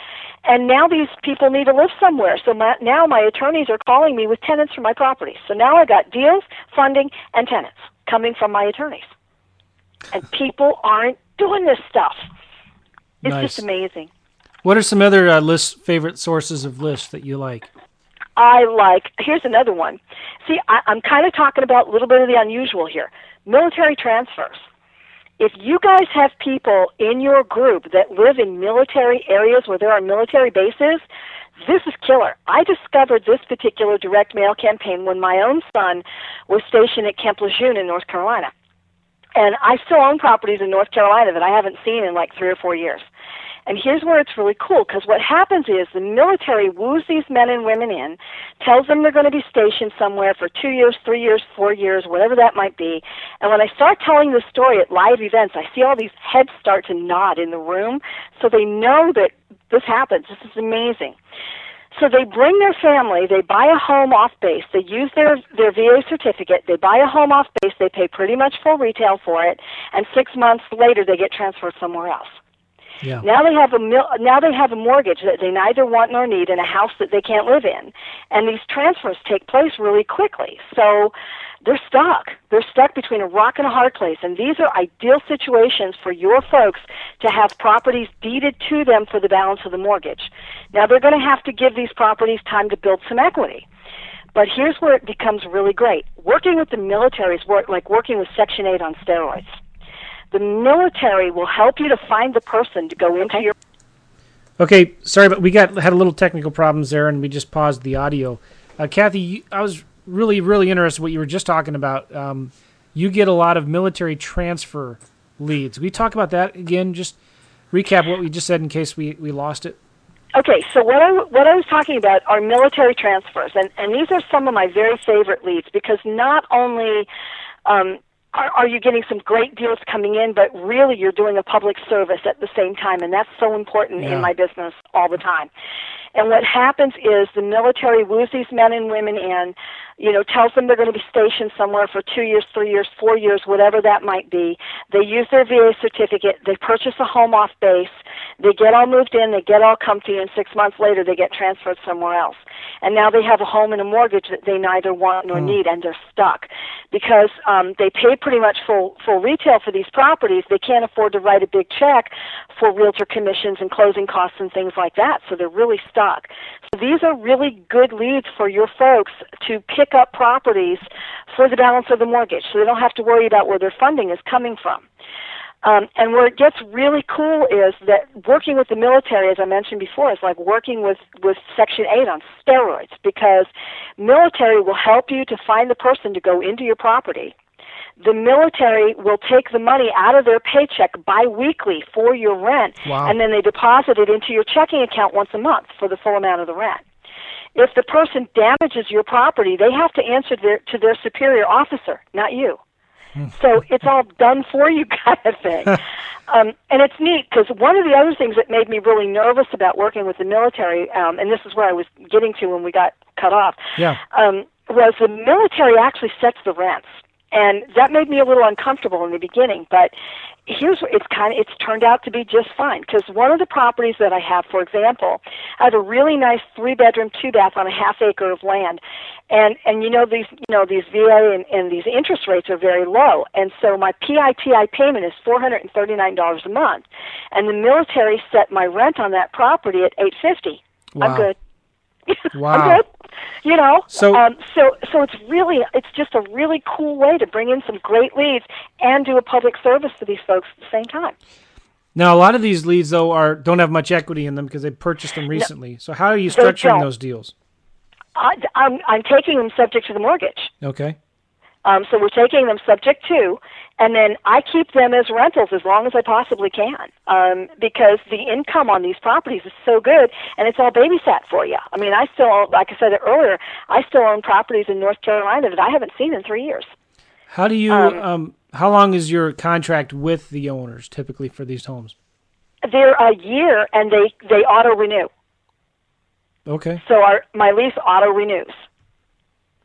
And now these people need to live somewhere. So my, now my attorneys are calling me with tenants for my property. So now I got deals, funding, and tenants coming from my attorneys. And people aren't doing this stuff. It's Nice. just amazing. What are some other uh, list favorite sources of lists that you like? I like. Here's another one. See, I, I'm kind of talking about a little bit of the unusual here. Military transfers. If you guys have people in your group that live in military areas where there are military bases, this is killer. I discovered this particular direct mail campaign when my own son was stationed at Camp Lejeune in North Carolina. And I still own properties in North Carolina that I haven't seen in like three or four years. And here's where it's really cool because what happens is the military woos these men and women in, tells them they're going to be stationed somewhere for two years, three years, four years, whatever that might be. And when I start telling the story at live events, I see all these heads start to nod in the room so they know that this happens. This is amazing. So they bring their family, they buy a home off base, they use their, their VA certificate, they buy a home off base, they pay pretty much full retail for it, and six months later they get transferred somewhere else. Yeah. Now they have a mil- now they have a mortgage that they neither want nor need and a house that they can't live in, and these transfers take place really quickly. So they're stuck. They're stuck between a rock and a hard place, and these are ideal situations for your folks to have properties deeded to them for the balance of the mortgage. Now they're going to have to give these properties time to build some equity. But here's where it becomes really great. Working with the military is work, like working with Section 8 on steroids. The military will help you to find the person to go into your Okay, sorry, but we got had a little technical problems there, and we just paused the audio. Uh, Kathy, you, I was really, really interested what you were just talking about. Um, you get a lot of military transfer leads. We talk about that again. Just recap what we just said in case we, we lost it. Okay, so what I what I was talking about are military transfers, and and these are some of my very favorite leads because not only um, are, are you getting some great deals coming in, but really you're doing a public service at the same time, and that's so important Yeah. in my business all the time. And what happens is the military woos these men and women in, you know, tells them they're going to be stationed somewhere for two years, three years, four years, whatever that might be. They use their VA certificate. They purchase a home off base. They get all moved in. They get all comfy, and six months later they get transferred somewhere else. And now they have a home and a mortgage that they neither want nor need, and they're stuck because um, they pay pretty much full full retail for these properties. They can't afford to write a big check for realtor commissions and closing costs and things like that. So they're really stuck. So these are really good leads for your folks to pick up properties for the balance of the mortgage, so they don't have to worry about where their funding is coming from. Um, and where it gets really cool is that working with the military, as I mentioned before, is like working with, with Section 8 on steroids because military will help you to find the person to go into your property. The military will take the money out of their paycheck biweekly for your rent, Wow. and then they deposit it into your checking account once a month for the full amount of the rent. If the person damages your property, they have to answer their, to their superior officer, not you. So it's all done for you kind of thing. um, and it's neat because one of the other things that made me really nervous about working with the military, um, and this is where I was getting to when we got cut off, Yeah. um, was the military actually sets the rents. And that made me a little uncomfortable in the beginning, but here's what it's kind of it's turned out to be just fine because one of the properties that I have, for example, I have a really nice three bedroom, two bath on a half acre of land, and and you know these you know these VA and, and these interest rates are very low, and so my PITI payment is four hundred and thirty nine dollars a month, and the military set my rent on that property at eight fifty. Wow. I'm good. Wow. I'm good. You know, So- um, so so it's really it's just a really cool way to bring in some great leads and do a public service to these folks at the same time. Now, a lot of these leads though are don't have much equity in them because they purchased them recently. So how are you structuring those deals? I, I'm I'm taking them subject to the mortgage. Okay. Um, so we're taking them subject to, and then I keep them as rentals as long as I possibly can, um, because the income on these properties is so good, and it's all babysat for you. I mean, I still, own, like I said earlier, I still own properties in North Carolina that I haven't seen in three years. How do you um, how long is your contract with the owners typically for these homes? They're a year, and they they auto renew. Okay. So our my lease auto renews.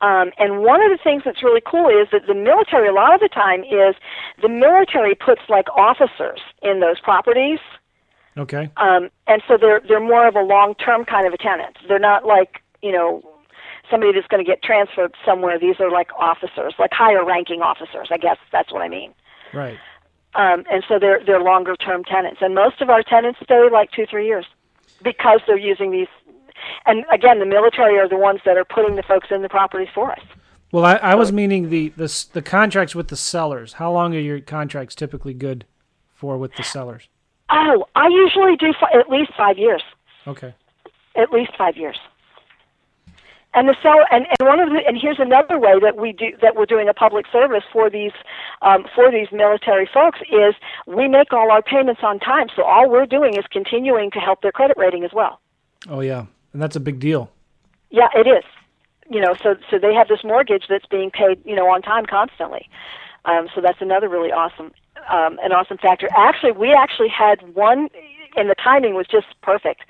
Um, and one of the things that's really cool is that the military, a lot of the time, is the military puts like officers in those properties. Okay. Um, and so they're they're more of a long term kind of a tenant. They're not like you know somebody that's going to get transferred somewhere. These are like officers, like higher ranking officers. I guess that's what I mean. Right. Um, and so they're they're longer term tenants, and most of our tenants stay like two three years because they're using these and again, the military are the ones that are putting the folks in the properties for us. Well, I, I was meaning the, the the contracts with the sellers. How long are your contracts typically good for with the sellers? Oh, I usually do fi- at least five years. Okay. At least five years. And the seller, and, and one of the, and here's another way that we do that we're doing a public service for these um, for these military folks is we make all our payments on time. So all we're doing is continuing to help their credit rating as well. Oh yeah, and that's a big deal. Yeah, it is. You know, so so they have this mortgage that's being paid, you know, on time constantly. Um, so that's another really awesome, um, an awesome factor. Actually, we actually had one, and the timing was just perfect.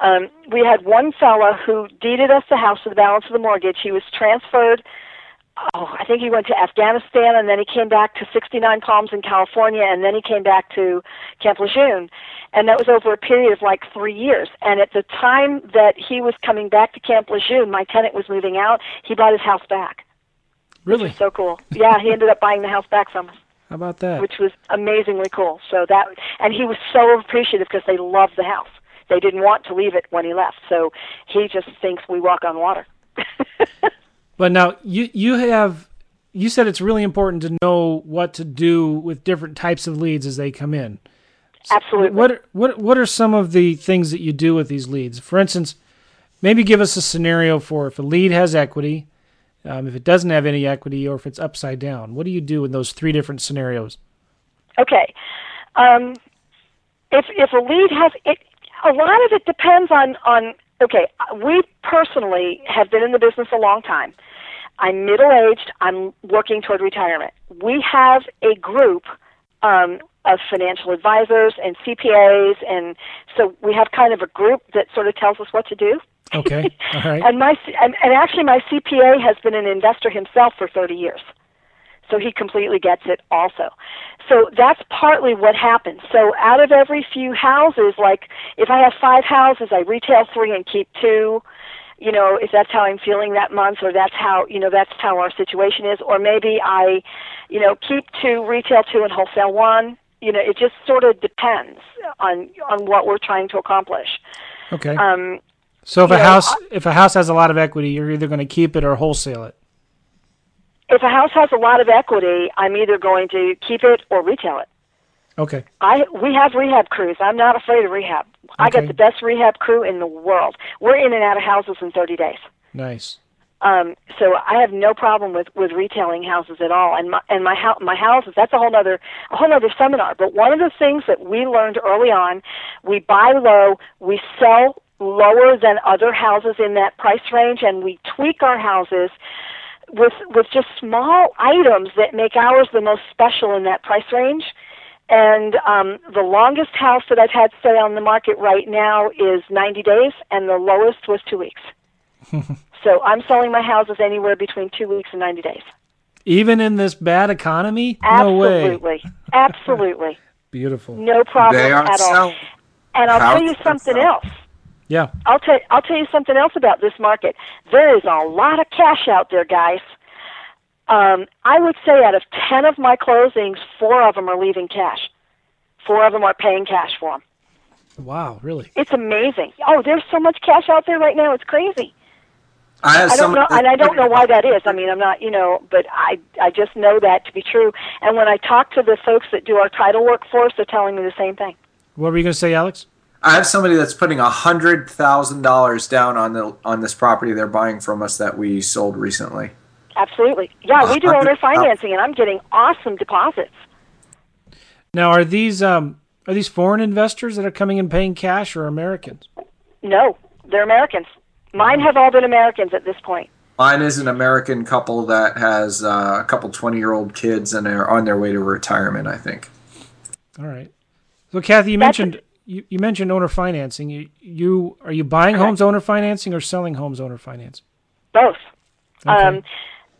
Um, we had one fella who deeded us the house for the balance of the mortgage. He was transferred oh, I think he went to Afghanistan and then he came back to 69 Palms in California and then he came back to Camp Lejeune. And that was over a period of like three years. And at the time that he was coming back to Camp Lejeune, my tenant was moving out. He bought his house back. Really? So cool. Yeah, he ended up buying the house back from us. How about that? Which was amazingly cool. So that, and he was so appreciative because they loved the house. They didn't want to leave it when he left. So he just thinks we walk on water. But now you you have you said it's really important to know what to do with different types of leads as they come in. Absolutely. What what what are some of the things that you do with these leads? For instance, maybe give us a scenario for if a lead has equity, um, if it doesn't have any equity, or if it's upside down. What do you do in those three different scenarios? Okay. Um, if if a lead has it, a lot of it depends on on okay, we personally have been in the business a long time. I'm middle aged. I'm working toward retirement. We have a group um, of financial advisors and CPAs, and so we have kind of a group that sort of tells us what to do. Okay, all right. and my and, and actually, my CPA has been an investor himself for 30 years so he completely gets it also. So that's partly what happens. So out of every few houses, like if I have five houses, I retail three and keep two. You know, if that's how I'm feeling that month, or that's how you know that's how our situation is, or maybe I, you know, keep two, retail two, and wholesale one. You know, it just sort of depends on on what we're trying to accomplish. Okay. Um, so if a know, house if a house has a lot of equity, you're either going to keep it or wholesale it if a house has a lot of equity, I'm either going to keep it or retail it. Okay. I we have rehab crews. I'm not afraid of rehab. Okay. I got the best rehab crew in the world. We're in and out of houses in 30 days. Nice. Um, so I have no problem with with retailing houses at all. And my and my house my houses that's a whole other a whole other seminar. But one of the things that we learned early on, we buy low, we sell lower than other houses in that price range, and we tweak our houses with with just small items that make ours the most special in that price range. And um, the longest house that I've had stay on the market right now is 90 days, and the lowest was two weeks. so I'm selling my houses anywhere between two weeks and 90 days. Even in this bad economy? Absolutely. No Absolutely. Beautiful. No problem at all. And I'll tell you something else. Yeah. I'll tell I'll tell you something else about this market. There is a lot of cash out there, guys. Um, I would say out of ten of my closings, four of them are leaving cash. Four of them are paying cash for them. Wow, really? It's amazing. Oh, there's so much cash out there right now. It's crazy. I, I don't know, and I don't know why that is. I mean, I'm not, you know, but I I just know that to be true. And when I talk to the folks that do our title work for us, they're telling me the same thing. What were you going to say, Alex? I have somebody that's putting a hundred thousand dollars down on the on this property they're buying from us that we sold recently. Absolutely, yeah, we do owner financing, and I'm getting awesome deposits. Now, are these um, are these foreign investors that are coming and paying cash, or Americans? No, they're Americans. Mine have all been Americans at this point. Mine is an American couple that has uh, a couple twenty-year-old kids and are on their way to retirement. I think. All right. So, Kathy, you That's mentioned you, you mentioned owner financing. You, you are you buying homes owner financing or selling homes owner financing? Both. Okay. Um,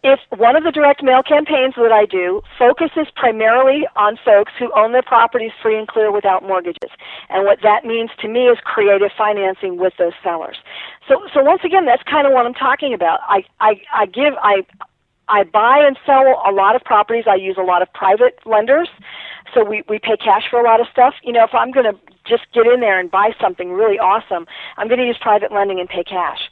if one of the direct mail campaigns that I do focuses primarily on folks who own their properties free and clear without mortgages. And what that means to me is creative financing with those sellers. So so once again that's kind of what I'm talking about. I I, I give I I buy and sell a lot of properties. I use a lot of private lenders. So we, we pay cash for a lot of stuff. You know, if I'm going to just get in there and buy something really awesome, I'm going to use private lending and pay cash.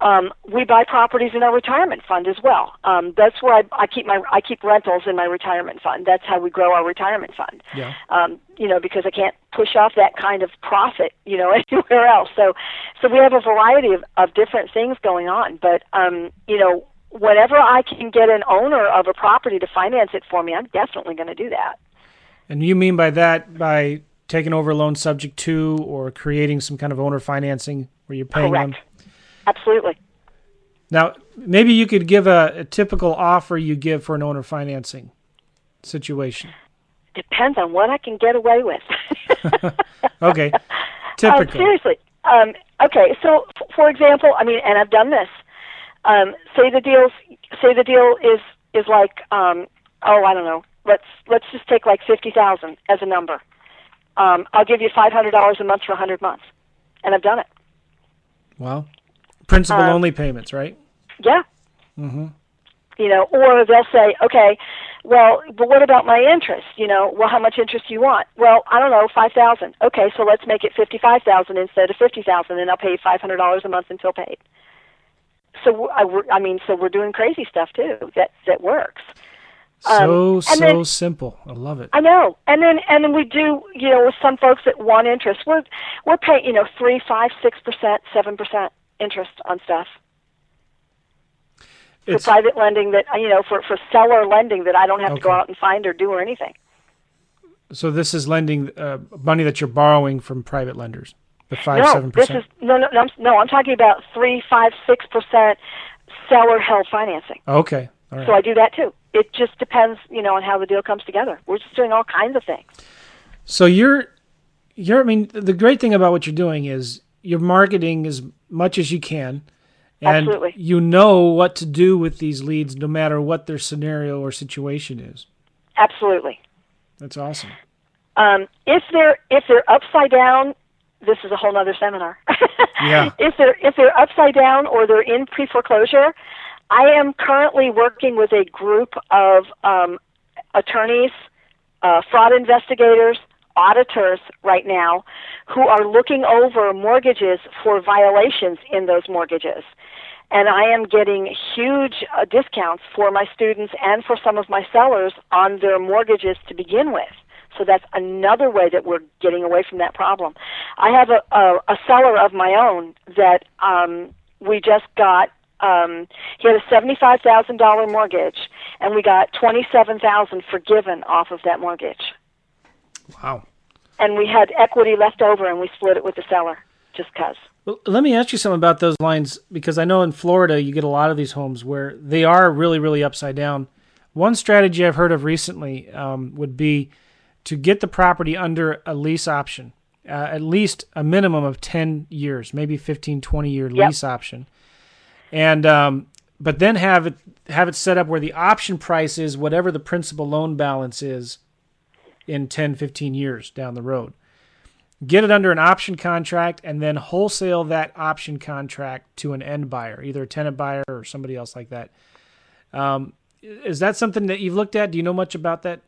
Um, we buy properties in our retirement fund as well. Um, that's where I, I keep my I keep rentals in my retirement fund. That's how we grow our retirement fund. Yeah. Um, you know, because I can't push off that kind of profit, you know, anywhere else. So, so we have a variety of, of different things going on. But, um, you know, whenever I can get an owner of a property to finance it for me, I'm definitely going to do that. And you mean by that by taking over a loan subject to or creating some kind of owner financing where you're paying Correct. them? Absolutely. Now, maybe you could give a, a, typical offer you give for an owner financing situation. Depends on what I can get away with. okay. Uh, typical. Seriously. Um, okay. So, f- for example, I mean, and I've done this. Um, say the deals. Say the deal is is like um, oh I don't know. Let's let's just take like fifty thousand as a number. Um, I'll give you five hundred dollars a month for a hundred months, and I've done it. Wow. Principal um, only payments, right? Yeah. Mm-hmm. You know, or they'll say, okay, well, but what about my interest? You know, well, how much interest do you want? Well, I don't know, five thousand. Okay, so let's make it fifty-five thousand instead of fifty thousand, and I'll pay you five hundred dollars a month until paid. So I, I mean, so we're doing crazy stuff too that that works. So um, so then, simple. I love it. I know. And then and then we do, you know, with some folks that want interest, we're we're paying, you know, three, five, six percent, seven percent interest on stuff. For it's, private lending that you know, for for seller lending that I don't have okay. to go out and find or do or anything. So this is lending uh, money that you're borrowing from private lenders. The five no, seven percent. No, no, no. I'm, no, I'm talking about three, five, six percent seller held financing. Okay. So I do that too. It just depends, you know, on how the deal comes together. We're just doing all kinds of things. So you're, you're. I mean, the great thing about what you're doing is you're marketing as much as you can, and Absolutely. you know what to do with these leads, no matter what their scenario or situation is. Absolutely. That's awesome. Um, if they're if they're upside down, this is a whole other seminar. yeah. If they're if they're upside down or they're in pre foreclosure, I am currently working with a group of um, attorneys, uh, fraud investigators, auditors right now who are looking over mortgages for violations in those mortgages. And I am getting huge uh, discounts for my students and for some of my sellers on their mortgages to begin with. So that's another way that we're getting away from that problem. I have a, a, a seller of my own that um, we just got um, he had a seventy-five thousand dollar mortgage, and we got twenty-seven thousand forgiven off of that mortgage. Wow! And we had equity left over, and we split it with the seller just cause. Well, let me ask you something about those lines because I know in Florida you get a lot of these homes where they are really, really upside down. One strategy I've heard of recently um, would be to get the property under a lease option, uh, at least a minimum of 10 years, maybe 15, 20 year yep. lease option and um, but then have it have it set up where the option price is whatever the principal loan balance is in 10 15 years down the road. Get it under an option contract and then wholesale that option contract to an end buyer either a tenant buyer or somebody else like that. Um, is that something that you've looked at? Do you know much about that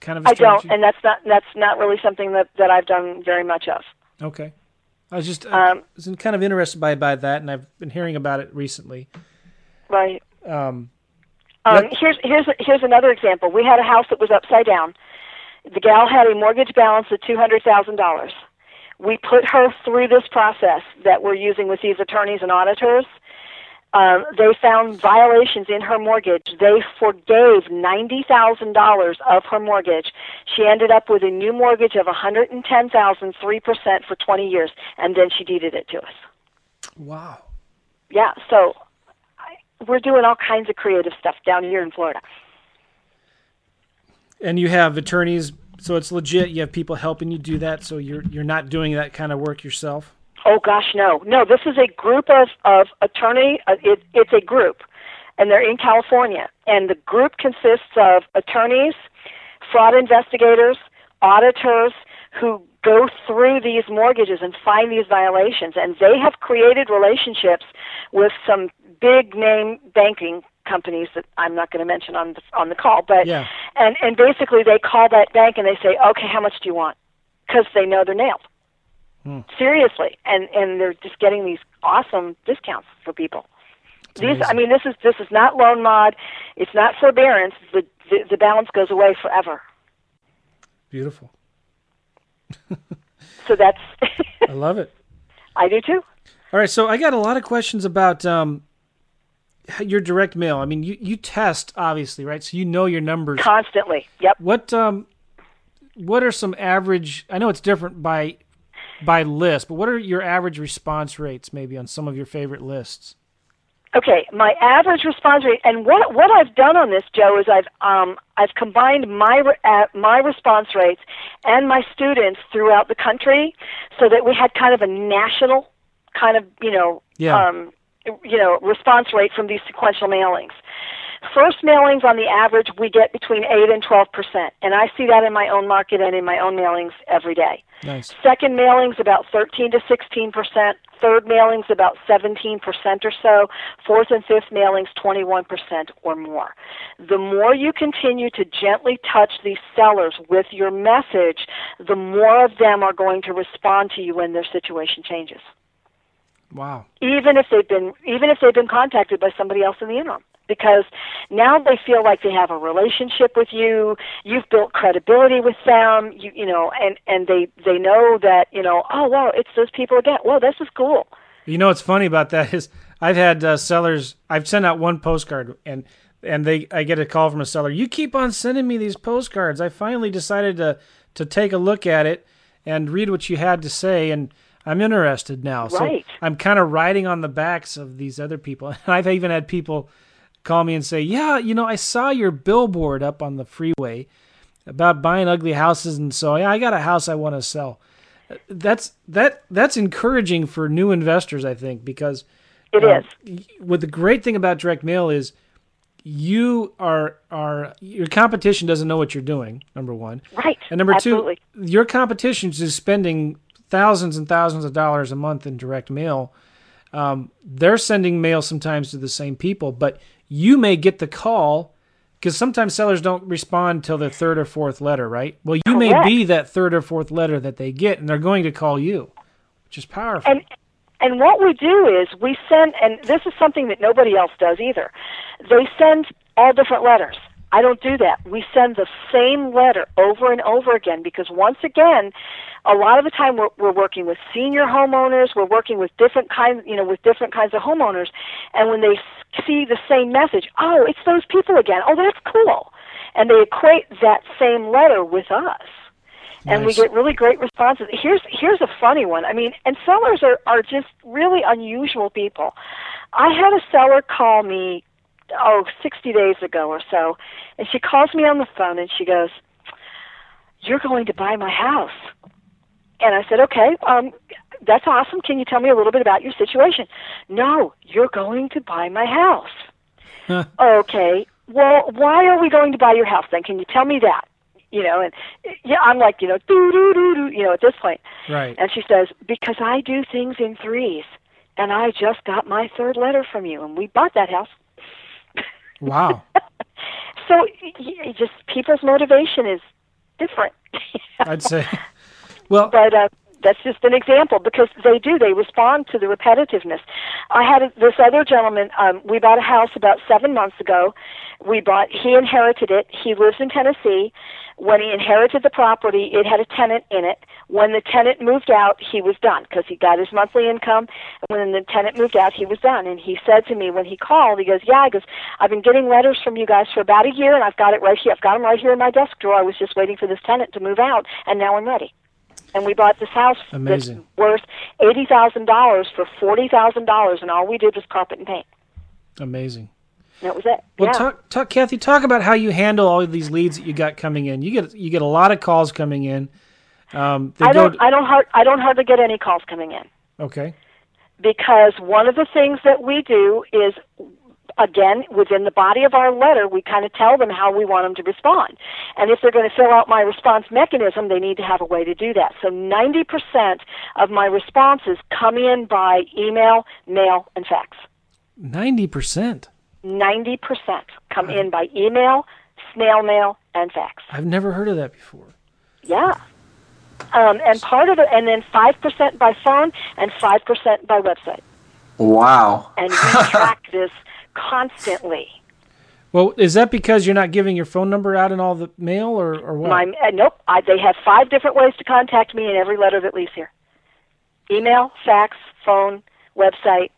kind of I don't and that's not that's not really something that, that I've done very much of. Okay I was just um, I was kind of interested by by that, and I've been hearing about it recently. Right. Um, um, here's here's here's another example. We had a house that was upside down. The gal had a mortgage balance of two hundred thousand dollars. We put her through this process that we're using with these attorneys and auditors, um, they found violations in her mortgage. They forgave ninety thousand dollars of her mortgage. She ended up with a new mortgage of one hundred and ten thousand, three percent for twenty years, and then she deeded it to us. Wow. Yeah. So I, we're doing all kinds of creative stuff down here in Florida. And you have attorneys, so it's legit. You have people helping you do that, so you're you're not doing that kind of work yourself. Oh gosh, no, no. This is a group of of attorney. Uh, it, it's a group, and they're in California. And the group consists of attorneys, fraud investigators, auditors who go through these mortgages and find these violations. And they have created relationships with some big name banking companies that I'm not going to mention on the on the call, but yeah. and and basically they call that bank and they say, okay, how much do you want? Because they know they're nailed. Hmm. Seriously, and and they're just getting these awesome discounts for people. These, amazing. I mean, this is this is not loan mod. It's not forbearance. The the, the balance goes away forever. Beautiful. so that's. I love it. I do too. All right, so I got a lot of questions about um, your direct mail. I mean, you, you test obviously, right? So you know your numbers constantly. Yep. What um, what are some average? I know it's different by by list, but what are your average response rates maybe on some of your favorite lists? Okay, my average response rate, and what what I've done on this, Joe, is I've um, I've combined my uh, my response rates and my students throughout the country, so that we had kind of a national kind of you know yeah. um, you know response rate from these sequential mailings. First mailings on the average we get between 8 and 12 percent, and I see that in my own market and in my own mailings every day. Nice. Second mailings about 13 to 16 percent. Third mailings about 17 percent or so. Fourth and fifth mailings 21 percent or more. The more you continue to gently touch these sellers with your message, the more of them are going to respond to you when their situation changes. Wow. Even if they've been even if they've been contacted by somebody else in the interim because now they feel like they have a relationship with you you've built credibility with them you you know and and they they know that you know oh well it's those people again well this is cool you know what's funny about that is i've had uh, sellers i've sent out one postcard and and they i get a call from a seller you keep on sending me these postcards i finally decided to to take a look at it and read what you had to say and I'm interested now. Right. So I'm kind of riding on the backs of these other people. And I've even had people call me and say, "Yeah, you know, I saw your billboard up on the freeway about buying ugly houses, and so yeah, I got a house I want to sell." That's that that's encouraging for new investors, I think, because it uh, is. What the great thing about direct mail is you are are your competition doesn't know what you're doing. Number one, right? And number Absolutely. two, your competition is spending thousands and thousands of dollars a month in direct mail. Um, they're sending mail sometimes to the same people, but you may get the call because sometimes sellers don't respond till the third or fourth letter, right? Well, you Correct. may be that third or fourth letter that they get, and they're going to call you, which is powerful. And and what we do is we send, and this is something that nobody else does either. They send all different letters. I don't do that. We send the same letter over and over again because once again, a lot of the time we're, we're working with senior homeowners, we're working with different kinds, you know, with different kinds of homeowners, and when they see the same message, oh, it's those people again. Oh, that's cool, and they equate that same letter with us. And nice. we get really great responses. Here's here's a funny one. I mean, and sellers are are just really unusual people. I had a seller call me oh, 60 days ago or so. And she calls me on the phone and she goes, You're going to buy my house. And I said, Okay, um, that's awesome. Can you tell me a little bit about your situation? No, you're going to buy my house. okay, well, why are we going to buy your house then? Can you tell me that? You know, and yeah, I'm like, you know, do do do doo, you know, at this point. Right. And she says, because I do things in threes, and I just got my third letter from you, and we bought that house. Wow. so just people's motivation is different. I'd say. Well, but uh, that's just an example because they do they respond to the repetitiveness. I had this other gentleman. Um, we bought a house about seven months ago. We bought. He inherited it. He lives in Tennessee. When he inherited the property, it had a tenant in it. When the tenant moved out, he was done because he got his monthly income. And when the tenant moved out, he was done. And he said to me when he called, he goes, "Yeah, I goes, I've been getting letters from you guys for about a year, and I've got it right here. I've got them right here in my desk drawer. I was just waiting for this tenant to move out, and now I'm ready." and we bought this house Amazing. that's worth eighty thousand dollars for forty thousand dollars, and all we did was carpet and paint. Amazing. That was it. Well, yeah. talk, talk, Kathy. Talk about how you handle all of these leads that you got coming in. You get you get a lot of calls coming in. Um, I don't. I don't. Hard, I don't hardly get any calls coming in. Okay. Because one of the things that we do is again, within the body of our letter, we kind of tell them how we want them to respond. And if they're going to fill out my response mechanism, they need to have a way to do that. So 90% of my responses come in by email, mail, and fax. 90%? 90% come in by email, snail mail, and fax. I've never heard of that before. Yeah. Um, and part of it, and then 5% by phone and 5% by website. Wow. And we track this constantly. Well, is that because you're not giving your phone number out in all the mail, or, or what? My, uh, nope. I, they have five different ways to contact me in every letter that leaves here email, fax, phone, website,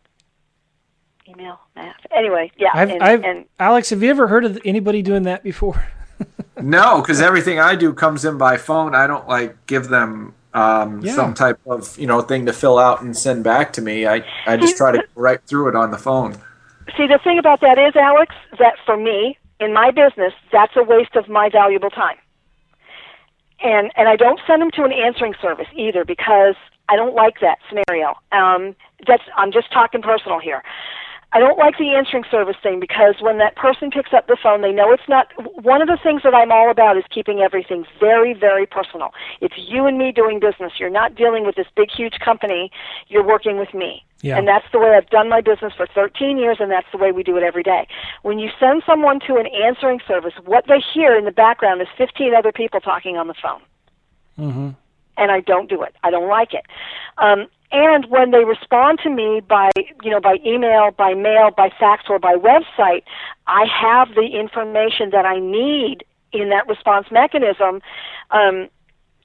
email, math. Anyway, yeah. I've, and, I've, and Alex, have you ever heard of anybody doing that before? no, because everything I do comes in by phone. I don't like give them um, Yeah. some type of you know thing to fill out and send back to me. I, I just try to go right through it on the phone. See, the thing about that is, Alex, that for me, in my business, that's a waste of my valuable time. And and I don't send them to an answering service either because I don't like that scenario. Um, that's I'm just talking personal here. I don't like the answering service thing because when that person picks up the phone, they know it's not. One of the things that I'm all about is keeping everything very, very personal. It's you and me doing business. You're not dealing with this big, huge company. You're working with me. Yeah. And that's the way I've done my business for 13 years, and that's the way we do it every day. When you send someone to an answering service, what they hear in the background is 15 other people talking on the phone Mm-hmm. and I don't do it. I don't like it. Um, and when they respond to me by, you know, by email, by mail, by fax, or by website, I have the information that I need in that response mechanism um,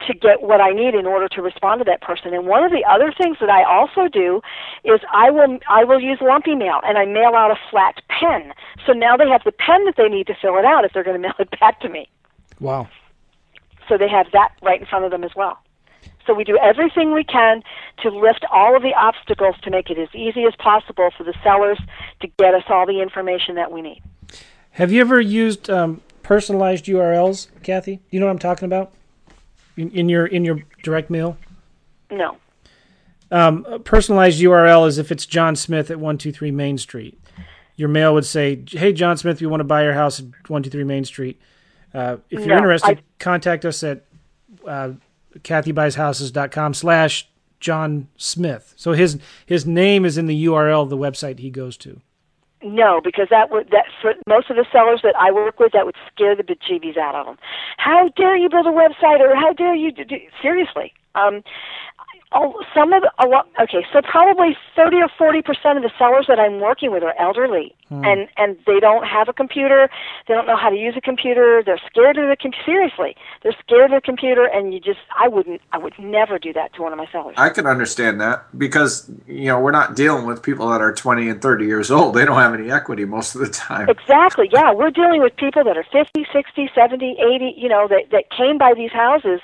to get what I need in order to respond to that person. And one of the other things that I also do is I will I will use lumpy mail and I mail out a flat pen. So now they have the pen that they need to fill it out if they're going to mail it back to me Wow. so they have that right in front of them as well. So we do everything we can to lift all of the obstacles to make it as easy as possible for the sellers to get us all the information that we need. Have you ever used um, personalized URLs, Kathy? Do you know what I'm talking about? In, in your in your direct mail, No. um, a personalized URL is if it's John Smith at one two three Main Street. Your mail would say, "Hey, John Smith, we want to buy your house at one two three Main Street. Uh, if you're No, interested, I- contact us at uh, kathybuyshouses.com slash John Smith." So his his name is in the URL of the website he goes to. No, because that would that for most of the sellers that I work with, that would scare the bejeebies out of them. How dare you build a website, or how dare you do, do seriously? Um, oh, some of the, a lot. Okay, so probably thirty or forty percent of the sellers that I'm working with are elderly, hmm. and and they don't have a computer. They don't know how to use a computer. They're scared of the computer. Seriously, they're scared of the computer, and you just I wouldn't I would never do that to one of my sellers. I can understand that because you know we're not dealing with people that are 20 and 30 years old. They don't have any equity most of the time. Exactly. Yeah, we're dealing with people that are 50, 60, 70, 80, you know, that that came by these houses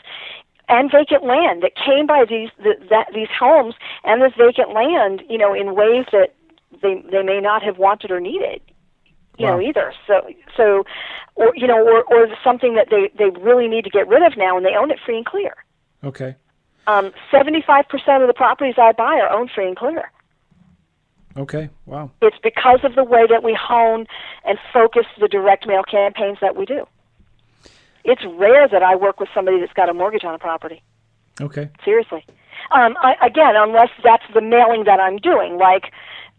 and vacant land that came by these the, that these homes and this vacant land, you know, in ways that they they may not have wanted or needed. You Wow. know, either. So so or you know, or or something that they they really need to get rid of now and they own it free and clear. Okay. Um 75% of the properties I buy are owned free and clear. Okay. Wow. It's because of the way that we hone and focus the direct mail campaigns that we do. It's rare that I work with somebody that's got a mortgage on a property. Okay. Seriously. Um, I, again, unless that's the mailing that I'm doing, like,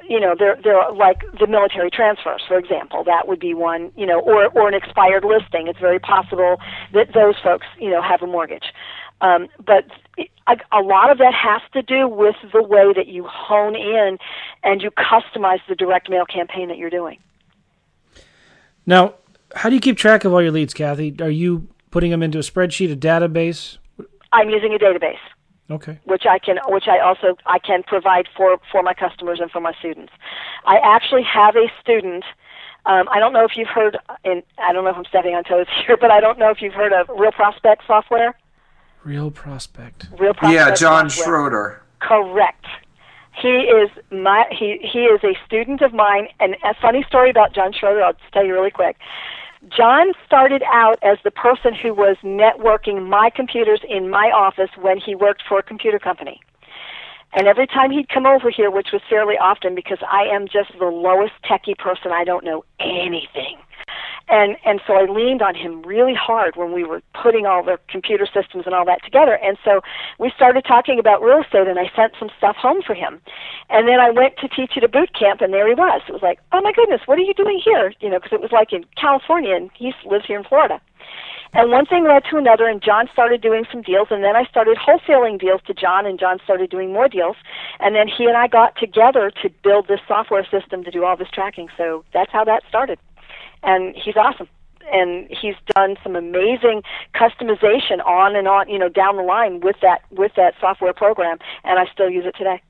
you know, there, there are like the military transfers, for example. That would be one, you know, or or an expired listing. It's very possible that those folks, you know, have a mortgage. Um, but a, a lot of that has to do with the way that you hone in and you customize the direct mail campaign that you're doing. Now, how do you keep track of all your leads, Kathy? Are you putting them into a spreadsheet, a database? I'm using a database. Okay. which I can, which I also I can provide for for my customers and for my students. I actually have a student. Um, I don't know if you've heard, and I don't know if I'm stepping on toes here, but I don't know if you've heard of Real Prospect software. Real prospect. Real Prospect. Yeah, John software. Schroeder. Correct. He is my he he is a student of mine. And a funny story about John Schroeder. I'll just tell you really quick. John started out as the person who was networking my computers in my office when he worked for a computer company. And every time he'd come over here, which was fairly often because I am just the lowest techie person, I don't know anything. And and so I leaned on him really hard when we were putting all the computer systems and all that together. And so we started talking about real estate and I sent some stuff home for him. And then I went to teach at a boot camp and there he was. It was like, "Oh my goodness, what are you doing here?" You know, because it was like in California and he lives here in Florida. And one thing led to another, and John started doing some deals, and then I started wholesaling deals to John, and John started doing more deals. And then he and I got together to build this software system to do all this tracking. So that's how that started. And he's awesome. And he's done some amazing customization on and on, you know, down the line with that with that software program, and I still use it today.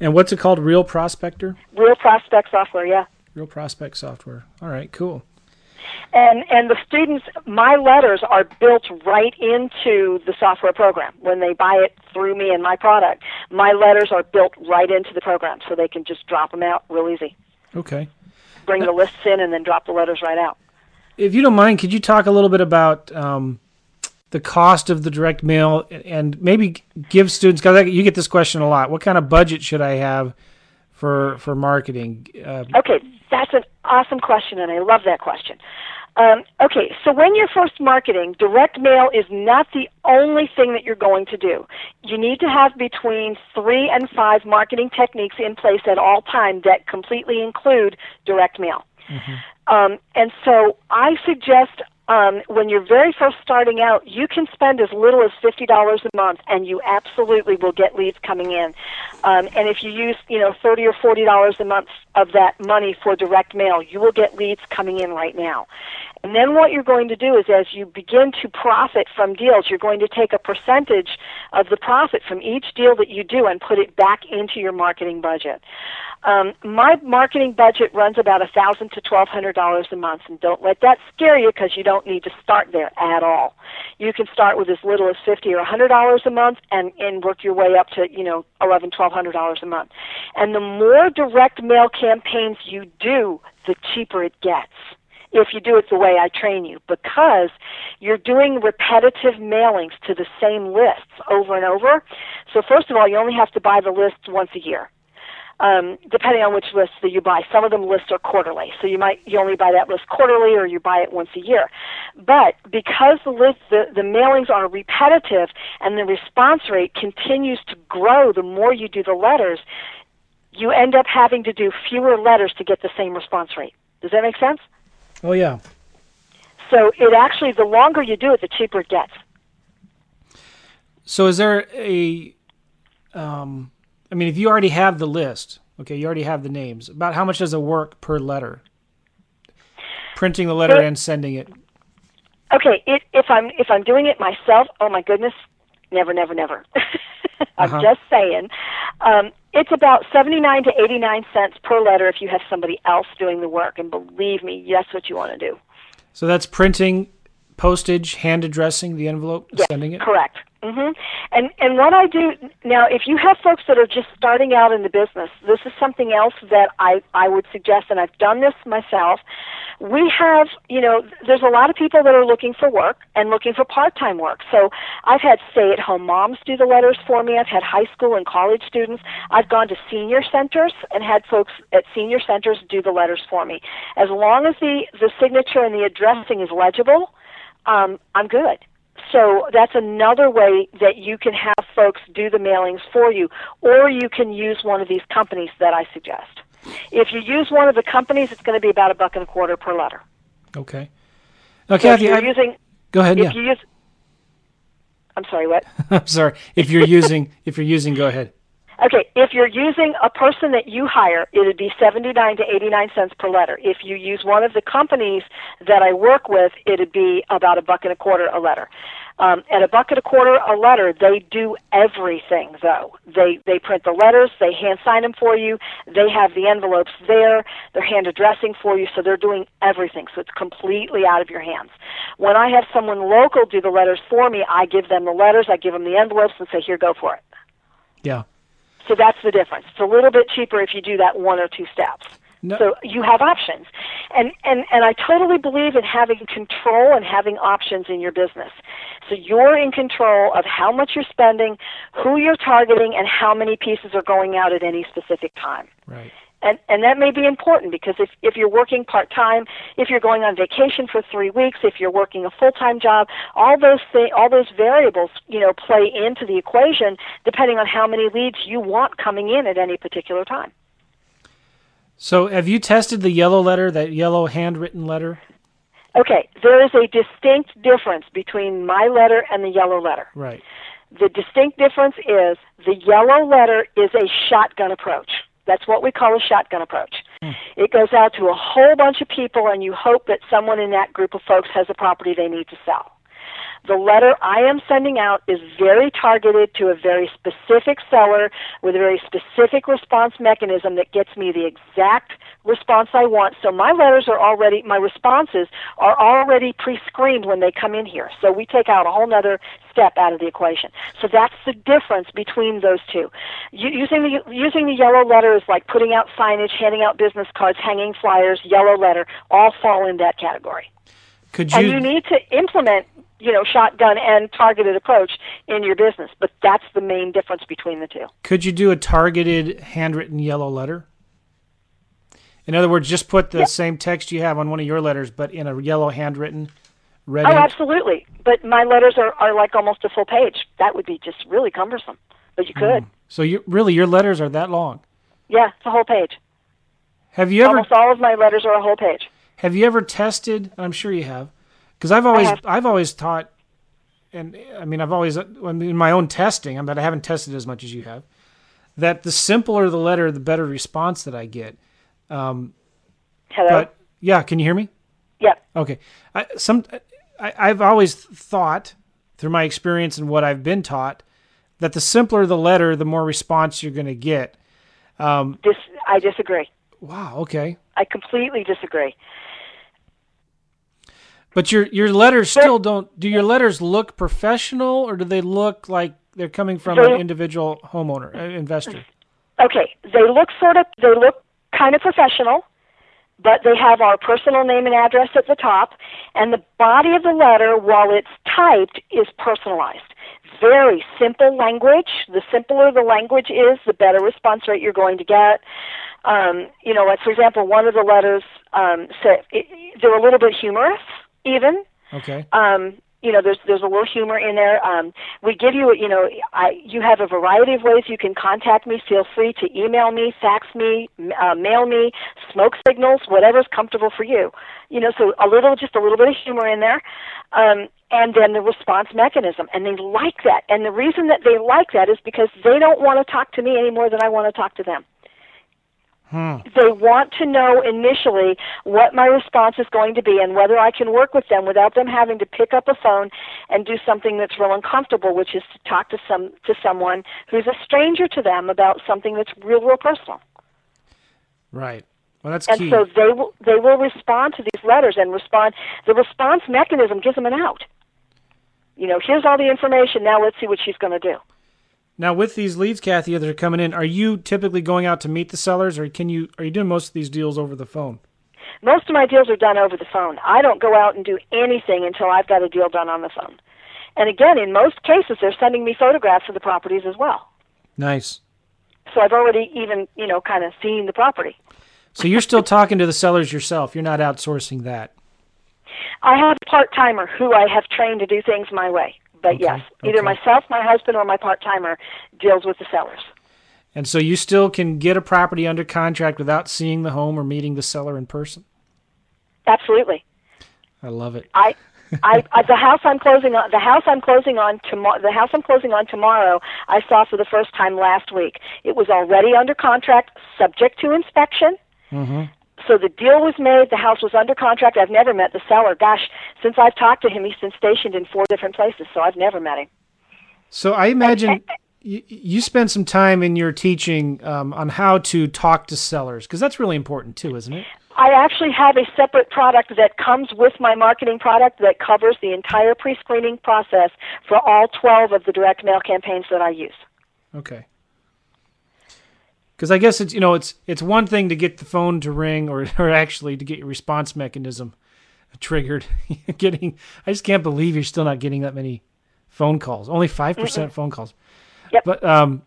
And what's it called? Real Prospector. Real Prospect software, yeah. Real Prospect software. All right, cool and and the students my letters are built right into the software program when they buy it through me and my product my letters are built right into the program so they can just drop them out real easy okay bring the lists in and then drop the letters right out. If you don't mind could you talk a little bit about um, the cost of the direct mail and maybe give students because you get this question a lot. What kind of budget should i have for for marketing? Uh, okay that's an awesome question, and I love that question. Um, okay, so when you're first marketing, direct mail is not the only thing that you're going to do. You need to have between three and five marketing techniques in place at all time that completely include direct mail. Mm-hmm. Um, and so I suggest um, when you're very first starting out, you can spend as little as fifty dollars a month, and you absolutely will get leads coming in. Um, and if you use, you know, thirty or forty dollars a month of that money for direct mail, you will get leads coming in right now. And then what you're going to do is, as you begin to profit from deals, you're going to take a percentage of the profit from each deal that you do and put it back into your marketing budget. Um, my marketing budget runs about a thousand to twelve hundred dollars a month, and don't let that scare you because you don't need to start there at all. You can start with as little as fifty or a hundred dollars a month, and and work your way up to you know eleven, twelve hundred dollars a month. And the more direct mail campaigns you do, the cheaper it gets if you do it the way I train you because you're doing repetitive mailings to the same lists over and over. So first of all, you only have to buy the list once a year um, depending on which list that you buy. Some of them lists are quarterly, so you might you only buy that list quarterly, or you buy it once a year. But because the list the, the mailings are repetitive and the response rate continues to grow the more you do the letters, you end up having to do fewer letters to get the same response rate. Does that make sense? Oh yeah. So it actually the longer you do it, the cheaper it gets. So is there a um, I mean, if you already have the list, okay, you already have the names. About how much does it work per letter? Printing the letter and sending it. Okay, it, if I'm if I'm doing it myself, oh my goodness, never, never, never. I'm uh-huh. just saying. Um, it's about 79 to 89 cents per letter if you have somebody else doing the work, and believe me, that's what you want to do. So that's printing, postage, hand addressing the envelope, yes, sending it. Correct. Mm-hmm. And and what I do now, if you have folks that are just starting out in the business, this is something else that I I would suggest, and I've done this myself. We have, you know, there's a lot of people that are looking for work and looking for part-time work. So I've had stay-at-home moms do the letters for me. I've had high school and college students. I've gone to senior centers and had folks at senior centers do the letters for me. As long as the the signature and the addressing is legible, um, I'm good. So that's another way that you can have folks do the mailings for you, or you can use one of these companies that I suggest. If you use one of the companies, it's going to be about a buck and a quarter per letter. Okay. Now, so Kathy, you're using, go ahead. If yeah. you use, I'm sorry. What? I'm sorry. If you're using, if you're using, go ahead. Okay, if you're using a person that you hire, it would be 79 to 89 cents per letter. If you use one of the companies that I work with, it would be about a buck and a quarter a letter. Um, at a buck and a quarter a letter, they do everything though. They they print the letters, they hand sign them for you, they have the envelopes there, they're hand addressing for you, so they're doing everything. So it's completely out of your hands. When I have someone local do the letters for me, I give them the letters, I give them the envelopes, and say, "Here, go for it." Yeah. So that's the difference. It's a little bit cheaper if you do that one or two steps. No. So you have options. And, and, and I totally believe in having control and having options in your business. So you're in control of how much you're spending, who you're targeting and how many pieces are going out at any specific time. Right. And, and that may be important because if, if you're working part time, if you're going on vacation for three weeks, if you're working a full time job, all those thi- all those variables you know play into the equation depending on how many leads you want coming in at any particular time. So, have you tested the yellow letter, that yellow handwritten letter? Okay, there is a distinct difference between my letter and the yellow letter. Right. The distinct difference is the yellow letter is a shotgun approach. That's what we call a shotgun approach. Hmm. It goes out to a whole bunch of people, and you hope that someone in that group of folks has a property they need to sell. The letter I am sending out is very targeted to a very specific seller with a very specific response mechanism that gets me the exact response I want. So my letters are already, my responses are already pre-screened when they come in here. So we take out a whole other step out of the equation. So that's the difference between those two. using the using the yellow letter is like putting out signage, handing out business cards, hanging flyers. Yellow letter all fall in that category. Could you? And you need to implement you know, shotgun and targeted approach in your business. But that's the main difference between the two. Could you do a targeted handwritten yellow letter? In other words, just put the yeah. same text you have on one of your letters, but in a yellow handwritten red. Oh, ink? absolutely. But my letters are, are like almost a full page. That would be just really cumbersome. But you could. Mm. So you really your letters are that long? Yeah, it's a whole page. Have you ever? Almost all of my letters are a whole page. Have you ever tested? I'm sure you have because I've always I've always taught, and I mean I've always in my own testing, but I haven't tested as much as you have. That the simpler the letter, the better response that I get. Um, Hello. But yeah, can you hear me? Yep. Okay. I, some I, I've always thought through my experience and what I've been taught that the simpler the letter, the more response you're going to get. Um, Dis- I disagree. Wow. Okay. I completely disagree. But your your letters still don't. Do your letters look professional, or do they look like they're coming from an individual homeowner uh, investor? Okay, they look sort of. They look kind of professional, but they have our personal name and address at the top, and the body of the letter, while it's typed, is personalized. Very simple language. The simpler the language is, the better response rate you're going to get. Um, you know, like for example, one of the letters um, said it, they're a little bit humorous even. Okay. Um, you know, there's there's a little humor in there. Um, we give you, you know, I you have a variety of ways you can contact me. Feel free to email me, fax me, uh, mail me, smoke signals, whatever's comfortable for you. You know, so a little, just a little bit of humor in there, um, and then the response mechanism, and they like that. And the reason that they like that is because they don't want to talk to me any more than I want to talk to them. Hmm. They want to know initially what my response is going to be and whether I can work with them without them having to pick up a phone and do something that's real uncomfortable, which is to talk to some to someone who's a stranger to them about something that's real, real personal. Right. Well, that's and key. so they will they will respond to these letters and respond. The response mechanism gives them an out. You know, here's all the information. Now let's see what she's going to do. Now, with these leads, Kathy, that are coming in, are you typically going out to meet the sellers, or can you are you doing most of these deals over the phone? Most of my deals are done over the phone. I don't go out and do anything until I've got a deal done on the phone. And again, in most cases, they're sending me photographs of the properties as well. Nice. So I've already even you know kind of seen the property. So you're still talking to the sellers yourself. You're not outsourcing that. I have a part timer who I have trained to do things my way. But okay. yes, either okay. myself, my husband, or my part timer deals with the sellers. And so you still can get a property under contract without seeing the home or meeting the seller in person. Absolutely. I love it. I, I, I the house I'm closing on the house I'm closing on tomorrow the house I'm closing on tomorrow I saw for the first time last week. It was already under contract, subject to inspection. Mm-hmm. So the deal was made. The house was under contract. I've never met the seller. Gosh, since I've talked to him, he's been stationed in four different places, so I've never met him. So I imagine you, you spend some time in your teaching um, on how to talk to sellers because that's really important too, isn't it? I actually have a separate product that comes with my marketing product that covers the entire pre-screening process for all 12 of the direct mail campaigns that I use. Okay because I guess it's you know it's it's one thing to get the phone to ring or or actually to get your response mechanism triggered. getting I just can't believe you're still not getting that many phone calls. Only 5 percent phone calls. Yep. But um,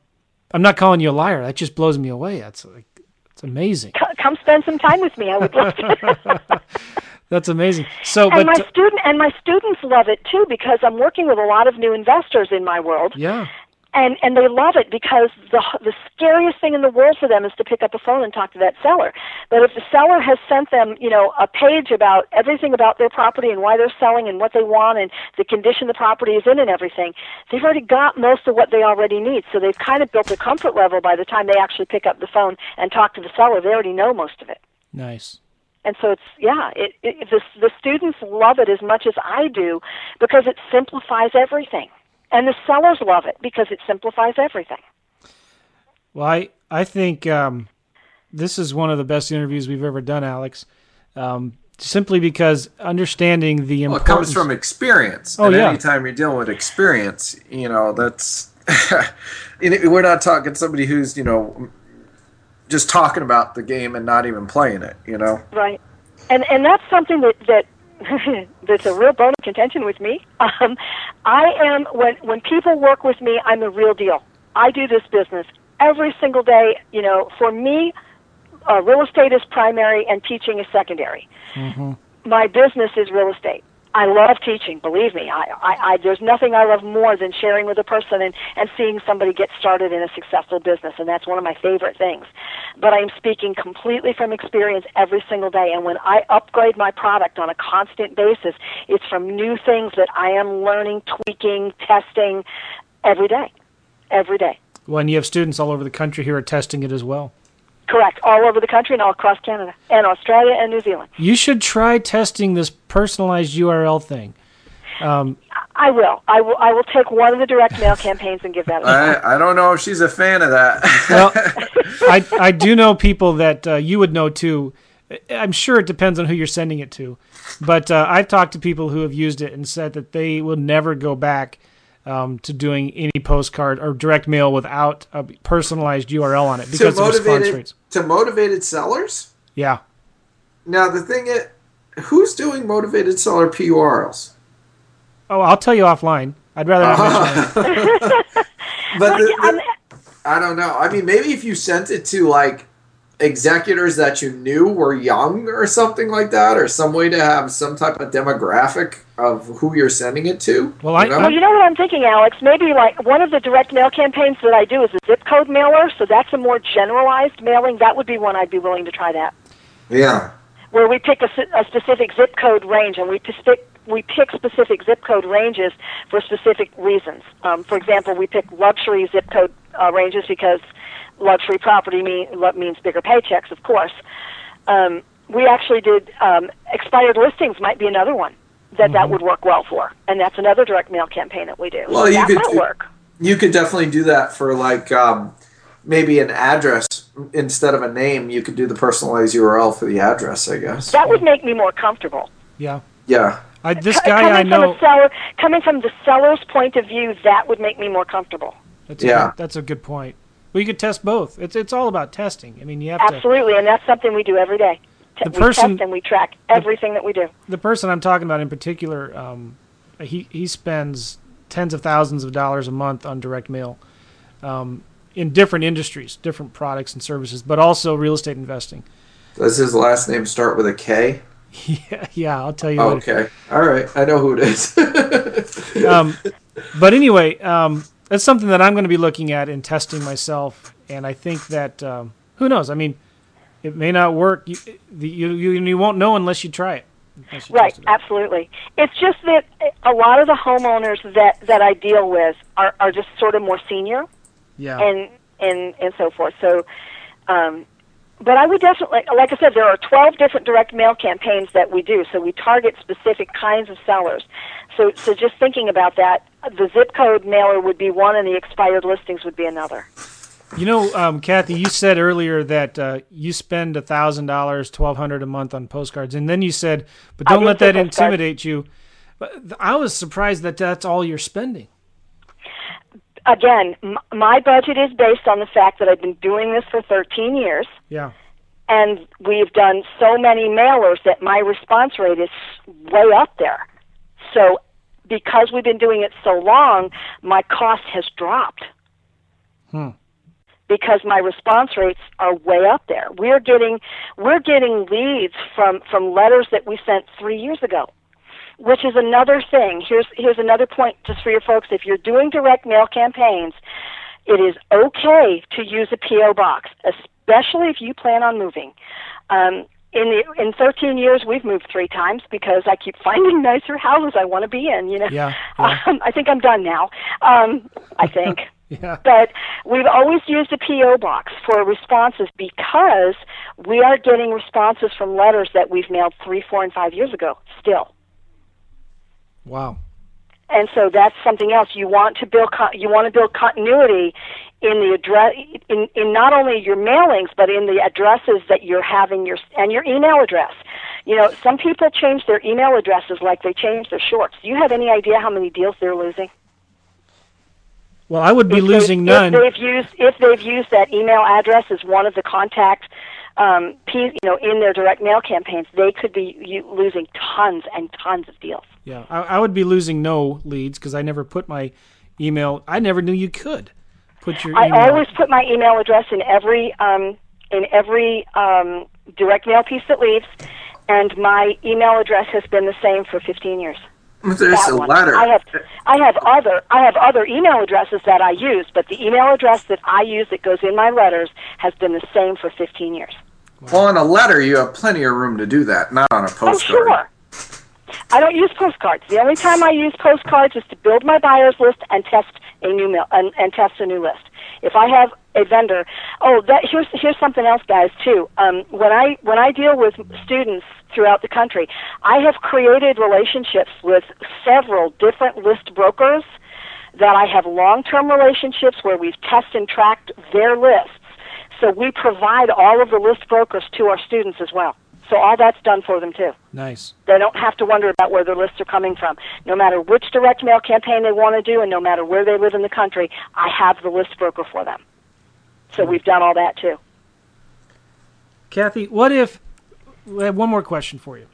I'm not calling you a liar. That just blows me away. That's like it's amazing. Come spend some time with me. I would love to. That's amazing. So, and but my student and my students love it too because I'm working with a lot of new investors in my world, yeah, and and they love it because the the scariest thing in the world for them is to pick up the phone and talk to that seller. But if the seller has sent them, you know, a page about everything about their property and why they're selling and what they want and the condition the property is in and everything, they've already got most of what they already need. So they've kind of built a comfort level by the time they actually pick up the phone and talk to the seller. They already know most of it nice. and so it's yeah it, it the the students love it as much as I do because it simplifies everything and the sellers love it because it simplifies everything Well, I I think um, this is one of the best interviews we've ever done, Alex. Um, simply because understanding the Well, it comes from experience. Oh, and yeah. anytime you're dealing with experience, you know, that's. we're not talking somebody who's, you know, just talking about the game and not even playing it, you know? right and and that's something that that that's a real bone of contention with me. Um I am when when people work with me I'm the real deal. I do this business every single day. You know for me uh, real estate is primary and teaching is secondary. My business is real estate. I love teaching. Believe me, I, I, I there's nothing I love more than sharing with a person and and seeing somebody get started in a successful business, and that's one of my favorite things. But I'm speaking completely from experience every single day, and when I upgrade my product on a constant basis, it's from new things that I am learning, tweaking, testing every day, every day. Well, and you have students all over the country who are testing it as well. Correct, all over the country and all across Canada and Australia and New Zealand. You should try testing this personalized URL thing. I will. I will. I will take one of the direct mail campaigns and give that. a try. I, I don't know if she's a fan of that. Well, I I do know people that uh, you would know too. I'm sure it depends on who you're sending it to, but uh, I've talked to people who have used it and said that they will never go back um, to doing any postcard or direct mail without a personalized URL on it to because of response rates. to motivated sellers. Yeah. Now the thing is, who's doing motivated seller PURLs? Oh, I'll tell you offline. I'd rather not mention it. But the, the- I don't know. I mean, maybe if you sent it to like executors that you knew were young or something like that, or some way to have some type of demographic of who you're sending it to. Well, I- you know? Well, you know what I'm thinking, Alex? Maybe like one of the direct mail campaigns that I do is a zip code mailer, so that's a more generalized mailing. That would be one I'd be willing to try that, yeah. where we pick a specific zip code range and we pick we pick specific zip code ranges for specific reasons. Um, for example, we pick luxury zip code uh, ranges because luxury property mean, means bigger paychecks, of course. Um, we actually did um, expired listings might be another one that that would work well for, and that's another direct mail campaign that we do. Well, so you that could might do- work. You could definitely do that for like um, maybe an address instead of a name. You could do the personalized URL for the address, I guess. That would make me more comfortable. Yeah. Yeah. I, this Co- guy coming I from know. a seller, coming from the seller's point of view, that would make me more comfortable. That's a Yeah. good, that's a good point. Well, you could test both. It's it's all about testing. I mean, you have to. Absolutely, and that's something we do every day. The we person- test and we track everything that we do. the person I'm talking about in particular, um, he he spends tens of thousands of dollars a month on direct mail, um, in different industries, different products and services, but also real estate investing. Does his last name start with a K? Yeah, yeah, I'll tell you. later. Okay. All right. I know who it is. Um, but anyway, um, that's something that I'm going to be looking at and testing myself, and I think that um, who knows? I mean, it may not work. You, the, you you you won't know unless you try it. You Right, it. absolutely. It's just that a lot of the homeowners that that I deal with are are just sort of more senior Yeah. and and and so forth. So, um, but I would definitely, like I said, there are 12 different direct mail campaigns that we do. So we target specific kinds of sellers. So so just thinking about that, the zip code mailer would be one, and the expired listings would be another. You know, um, Kathy, you said earlier that uh, you spend a thousand dollars, twelve hundred a month on postcards, and then you said, "But don't let that postcards. intimidate you." But I was surprised that that's all you're spending. Again, m- my budget is based on the fact that I've been doing this for 13 years. Yeah, and we've done so many mailers that my response rate is way up there. So, because we've been doing it so long, my cost has dropped. Hmm. Because my response rates are way up there. We're getting we're getting leads from from letters that we sent three years ago, which is another thing. Here's here's another point just for your folks. If you're doing direct mail campaigns, it is okay to use a PO box, especially if you plan on moving. Um, in the in 13 years we've moved three times because I keep finding nicer houses I want to be in. You know, yeah, yeah. Um, I think I'm done now. Um, I think. yeah. But we've always used a PO box for responses because we are getting responses from letters that we've mailed three, four, and five years ago. Still. Wow. And so that's something else. You want to build you want to build continuity in the address in, in not only your mailings but in the addresses that you're having your and your email address. You know, some people change their email addresses like they change their shorts. Do you have any idea how many deals they're losing? Well, I would be if losing they, none. If they've used if they've used that email address as one of the contact um, you know, in their direct mail campaigns, they could be losing tons and tons of deals. Yeah, I, I would be losing no leads because I never put my email. I never knew you could put your. I always put my email address in every um, in every um, direct mail piece that leaves, and my email address has been the same for 15 years. There's that a one. letter. I have I have other I have other email addresses that I use, but the email address that I use that goes in my letters has been the same for 15 years. Well, on a letter, you have plenty of room to do that, not on a postcard. Oh, sure. I don't use postcards. The only time I use postcards is to build my buyers list and test a new mail and, and test a new list. If I have a vendor, oh, that here's here's something else, guys. Too. Um, when I when I deal with students throughout the country, I have created relationships with several different list brokers that I have long-term relationships where we've tested and tracked their lists so we provide all of the list brokers to our students as well. So all that's done for them too. Nice. They don't have to wonder about where their lists are coming from. No matter which direct mail campaign they want to do and no matter where they live in the country, I have the list broker for them. So we've done all that too. Kathy, what if I have one more question for you.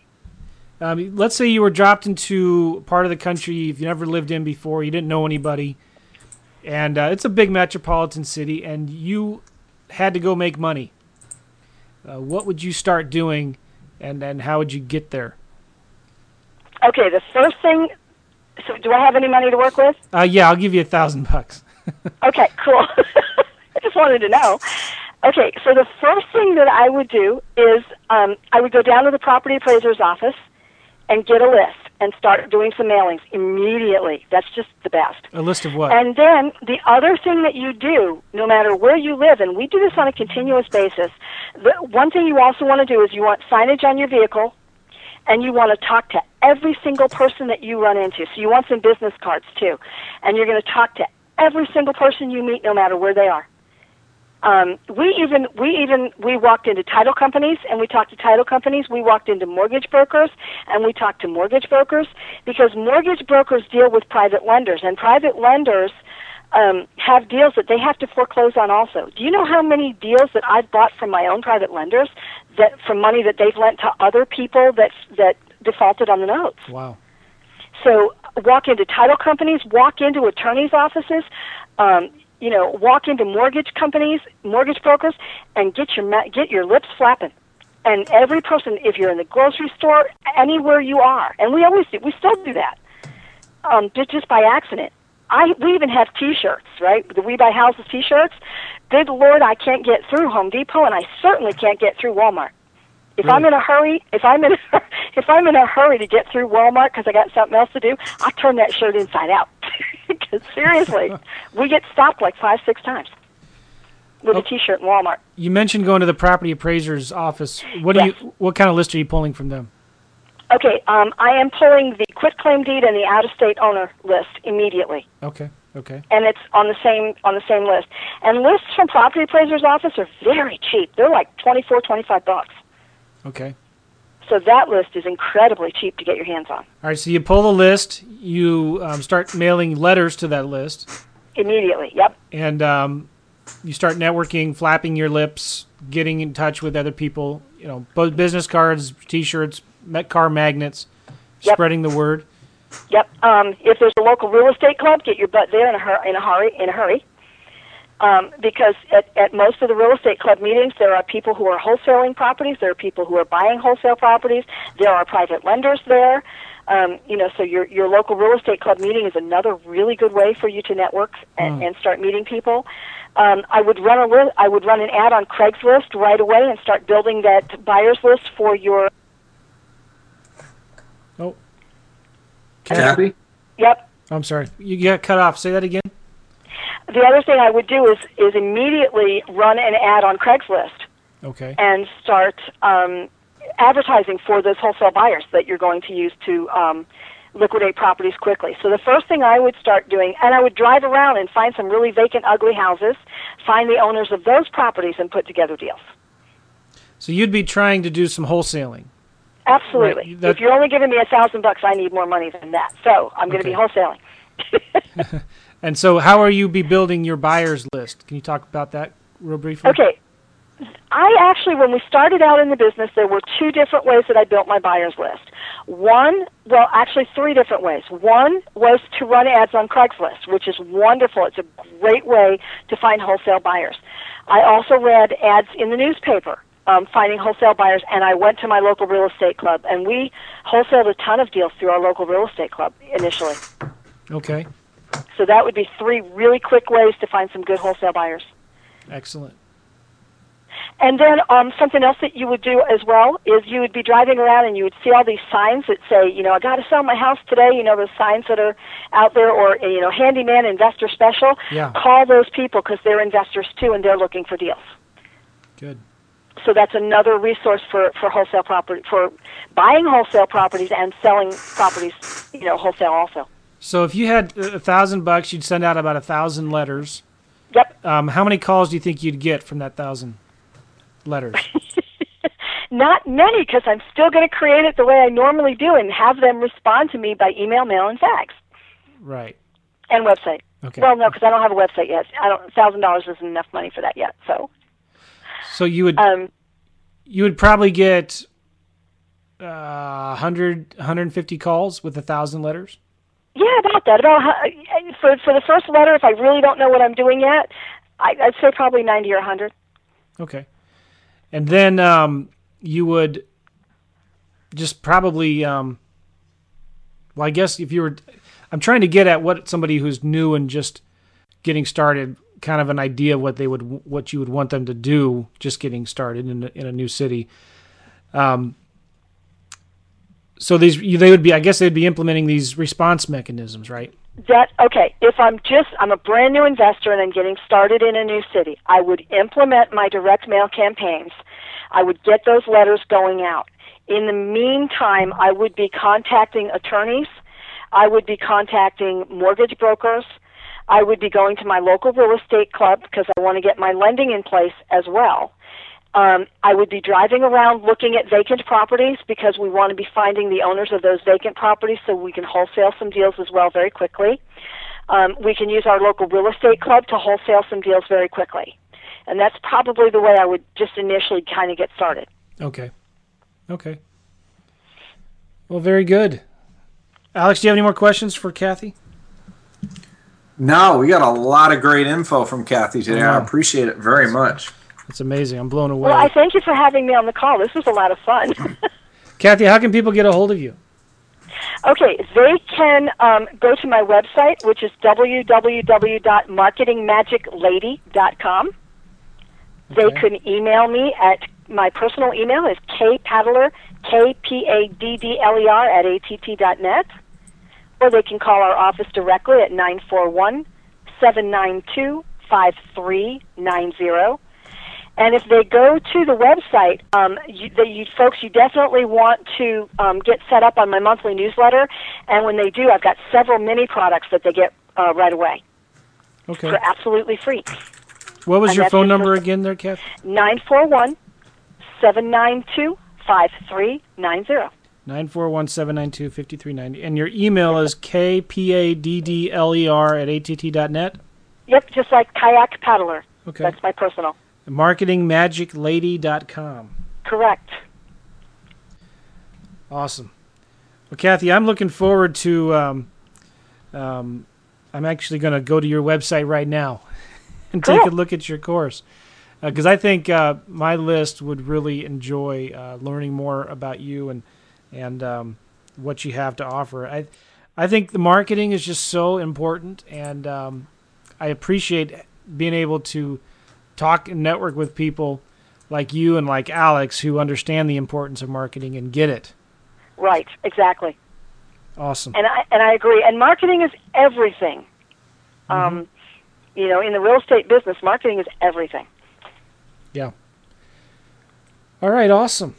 Um, let's say you were dropped into part of the country you've never lived in before, you didn't know anybody, and uh, it's a big metropolitan city, and you had to go make money, uh, what would you start doing, and then how would you get there? Okay, the first thing. So, do I have any money to work with? Uh, yeah, I'll give you a thousand bucks. okay, cool. I just wanted to know. Okay, so the first thing that I would do is um, I would go down to the property appraiser's office and get a list and start doing some mailings immediately. That's just the best. A list of what? And then the other thing that you do, no matter where you live, and we do this on a continuous basis, the one thing you also want to do is you want signage on your vehicle and you want to talk to every single person that you run into. So you want some business cards too. And you're going to talk to every single person you meet no matter where they are. Um, we even we even we walked into title companies and we talked to title companies. We walked into mortgage brokers and we talked to mortgage brokers because mortgage brokers deal with private lenders and private lenders um, have deals that they have to foreclose on also. Do you know how many deals that I've bought from my own private lenders that from money that they've lent to other people that that defaulted on the notes? Wow. So walk into title companies, walk into attorneys' offices. Um, you know, walk into mortgage companies, mortgage brokers, and get your ma- get your lips flapping. And every person, if you're in the grocery store, anywhere you are, and we always do, we still do that, um, just by accident. I we even have T-shirts, right? The We Buy Houses T-shirts. Good Lord, I can't get through Home Depot, and I certainly can't get through Walmart. If really? I'm in a hurry, if I'm in a, if I'm in a hurry to get through Walmart because I got something else to do, I turn that shirt inside out. Because seriously, we get stopped like five, six times with oh, a T-shirt in Walmart. You mentioned going to the property appraiser's office. What yes. do you? What kind of list are you pulling from them? Okay, um, I am pulling the quit claim deed and the out-of-state owner list immediately. Okay. Okay. And it's on the same on the same list. And lists from property appraiser's office are very cheap. They're like twenty four, twenty five bucks. Okay. So that list is incredibly cheap to get your hands on. All right, so you pull the list, you um, start mailing letters to that list. Immediately, yep. And um, you start networking, flapping your lips, getting in touch with other people. You know, both business cards, T-shirts, car magnets, yep. spreading the word. Yep. Um, if there's a local real estate club, get your butt there in a, hur- in a hurry. In a hurry. Um, because at, at most of the real estate club meetings, there are people who are wholesaling properties, there are people who are buying wholesale properties, there are private lenders there. Um, you know, so your your local real estate club meeting is another really good way for you to network and, Mm. and start meeting people. Um, I would run a li- I would run an ad on Craigslist right away and start building that buyers list for your. Oh, Kathy? Yep. I'm sorry. You got cut off. Say that again. The other thing I would do is is immediately run an ad on Craigslist Okay. and start um, advertising for those wholesale buyers that you're going to use to um, liquidate properties quickly. So the first thing I would start doing, and I would drive around and find some really vacant, ugly houses, find the owners of those properties, and put together deals. So you'd be trying to do some wholesaling. Absolutely. Right, that- if you're only giving me a thousand bucks, I need more money than that. So I'm going to be wholesaling. And so, how are you be building your buyers list? Can you talk about that real briefly? Okay. I actually, when we started out in the business, there were two different ways that I built my buyers list. One, well, actually three different ways. One was to run ads on Craigslist, which is wonderful. It's a great way to find wholesale buyers. I also read ads in the newspaper, um, finding wholesale buyers, and I went to my local real estate club, and we wholesaled a ton of deals through our local real estate club initially. Okay. So that would be three really quick ways to find some good wholesale buyers. Excellent. And then um, something else that you would do as well is you would be driving around and you would see all these signs that say, you know, I got to sell my house today. You know, those signs that are out there, or you know, handyman investor special. Yeah. Call those people because they're investors too, and they're looking for deals. Good. So that's another resource for for wholesale property for buying wholesale properties and selling properties, you know, wholesale also. So, if you had a thousand bucks, you'd send out about a thousand letters. Yep. Um, how many calls do you think you'd get from that thousand letters? Not many because I'm still going to create it the way I normally do and have them respond to me by email, mail, and fax right. and website. Okay. Well, no, because I don't have a website yet. I don't. Thousand dollars isn't enough money for that yet. So, So you would um, you would probably get uh, 100 150 calls with a thousand letters. Yeah, about that. About hu- for for the first letter, if I really don't know what I'm doing yet, I, I'd say probably ninety or hundred. Okay. And then um, you would just probably, um, well, I guess if you were, I'm trying to get at what somebody who's new and just getting started, kind of an idea of what they would, what you would want them to do just getting started in a, in a new city. Um, so these, they would be, I guess they'd be implementing these response mechanisms, right? That okay. If I'm just I'm a brand new investor and I'm getting started in a new city, I would implement my direct mail campaigns. I would get those letters going out. In the meantime, I would be contacting attorneys. I would be contacting mortgage brokers. I would be going to my local real estate club because I want to get my lending in place as well. Um, I would be driving around looking at vacant properties because we want to be finding the owners of those vacant properties so we can wholesale some deals as well very quickly. Um, we can use our local real estate club to wholesale some deals very quickly. And that's probably the way I would just initially kind of get started. Okay. Okay. Well, very good. Alex, do you have any more questions for Kathy? No, we got a lot of great info from Kathy today. I appreciate it very much. It's amazing. I'm blown away. Well, I thank you for having me on the call. This was a lot of fun. Kathy, how can people get a hold of you? Okay, they can um, go to my website, which is www.marketingmagiclady.com. They can email me at my personal email is kpaddler, K P A D D L E R, at att.net. Or they can call our office directly at 941 792 5390. And if they go to the website, um, you, the, you folks, you definitely want to um, get set up on my monthly newsletter. And when they do, I've got several mini products that they get uh, right away Okay. for absolutely free. What was and your phone number again there, Kathy? 941 792 5390. 941-792-5390. And your email is kpaddler at att.net? Yep, just like kayak paddler. Okay. That's my personal. Marketingmagiclady.com. Correct. Awesome. Well, Kathy, I'm looking forward to. Um, um, I'm actually going to go to your website right now and cool. take a look at your course because uh, I think uh, my list would really enjoy uh, learning more about you and and um, what you have to offer. I I think the marketing is just so important, and um, I appreciate being able to talk and network with people like you and like Alex who understand the importance of marketing and get it. Right, exactly. Awesome. And I and I agree. And marketing is everything. Mm-hmm. Um, you know, in the real estate business, marketing is everything. Yeah. All right, awesome.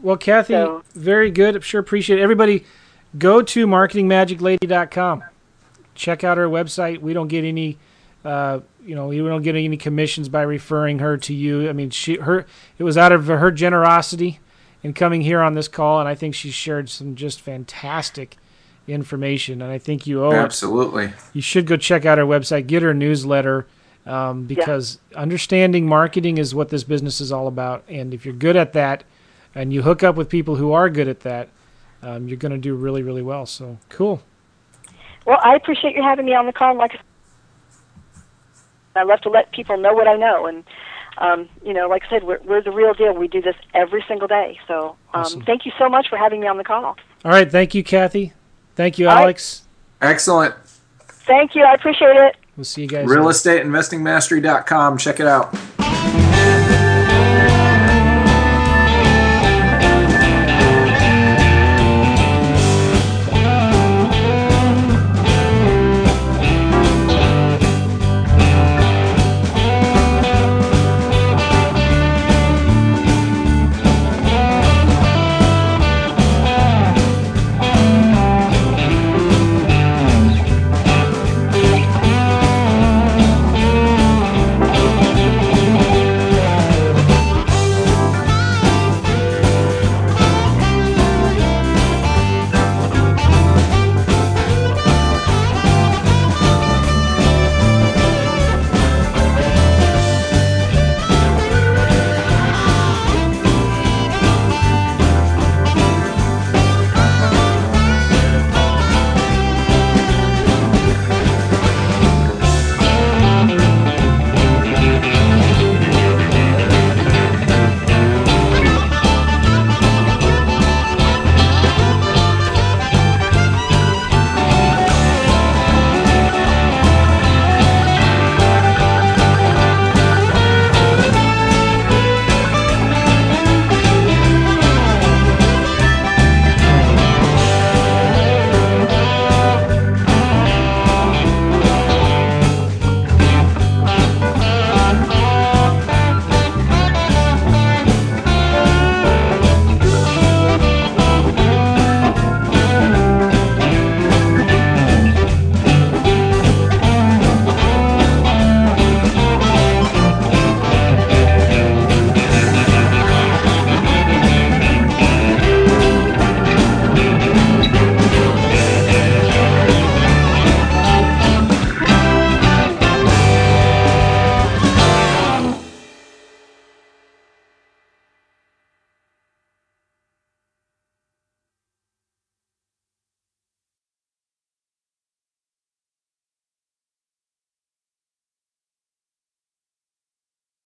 Well, Kathy, So- very good. I'm sure appreciate it. Everybody go to marketingmagiclady.com. Check out our website. We don't get any uh, you know, we don't get any commissions by referring her to you. I mean, she her it was out of her generosity in coming here on this call and I think she shared some just fantastic information and I think you owe it Absolutely. you should go check out her website, get her newsletter, um, because understanding marketing is what this business is all about. And if you're good at that, and you hook up with people who are good at that, um, you're going to do really, really well. So cool. Well, I appreciate you having me on the call. Like I love to let people know what I know, and um, you know, like I said, we're, we're the real deal. We do this every single day. So um, Awesome. thank you so much for having me on the call. All right, thank you, Kathy. Thank you, All right. Alex. Excellent. Thank you. I appreciate it. We'll see you guys. later. Realestateinvestingmastery.com. Check it out.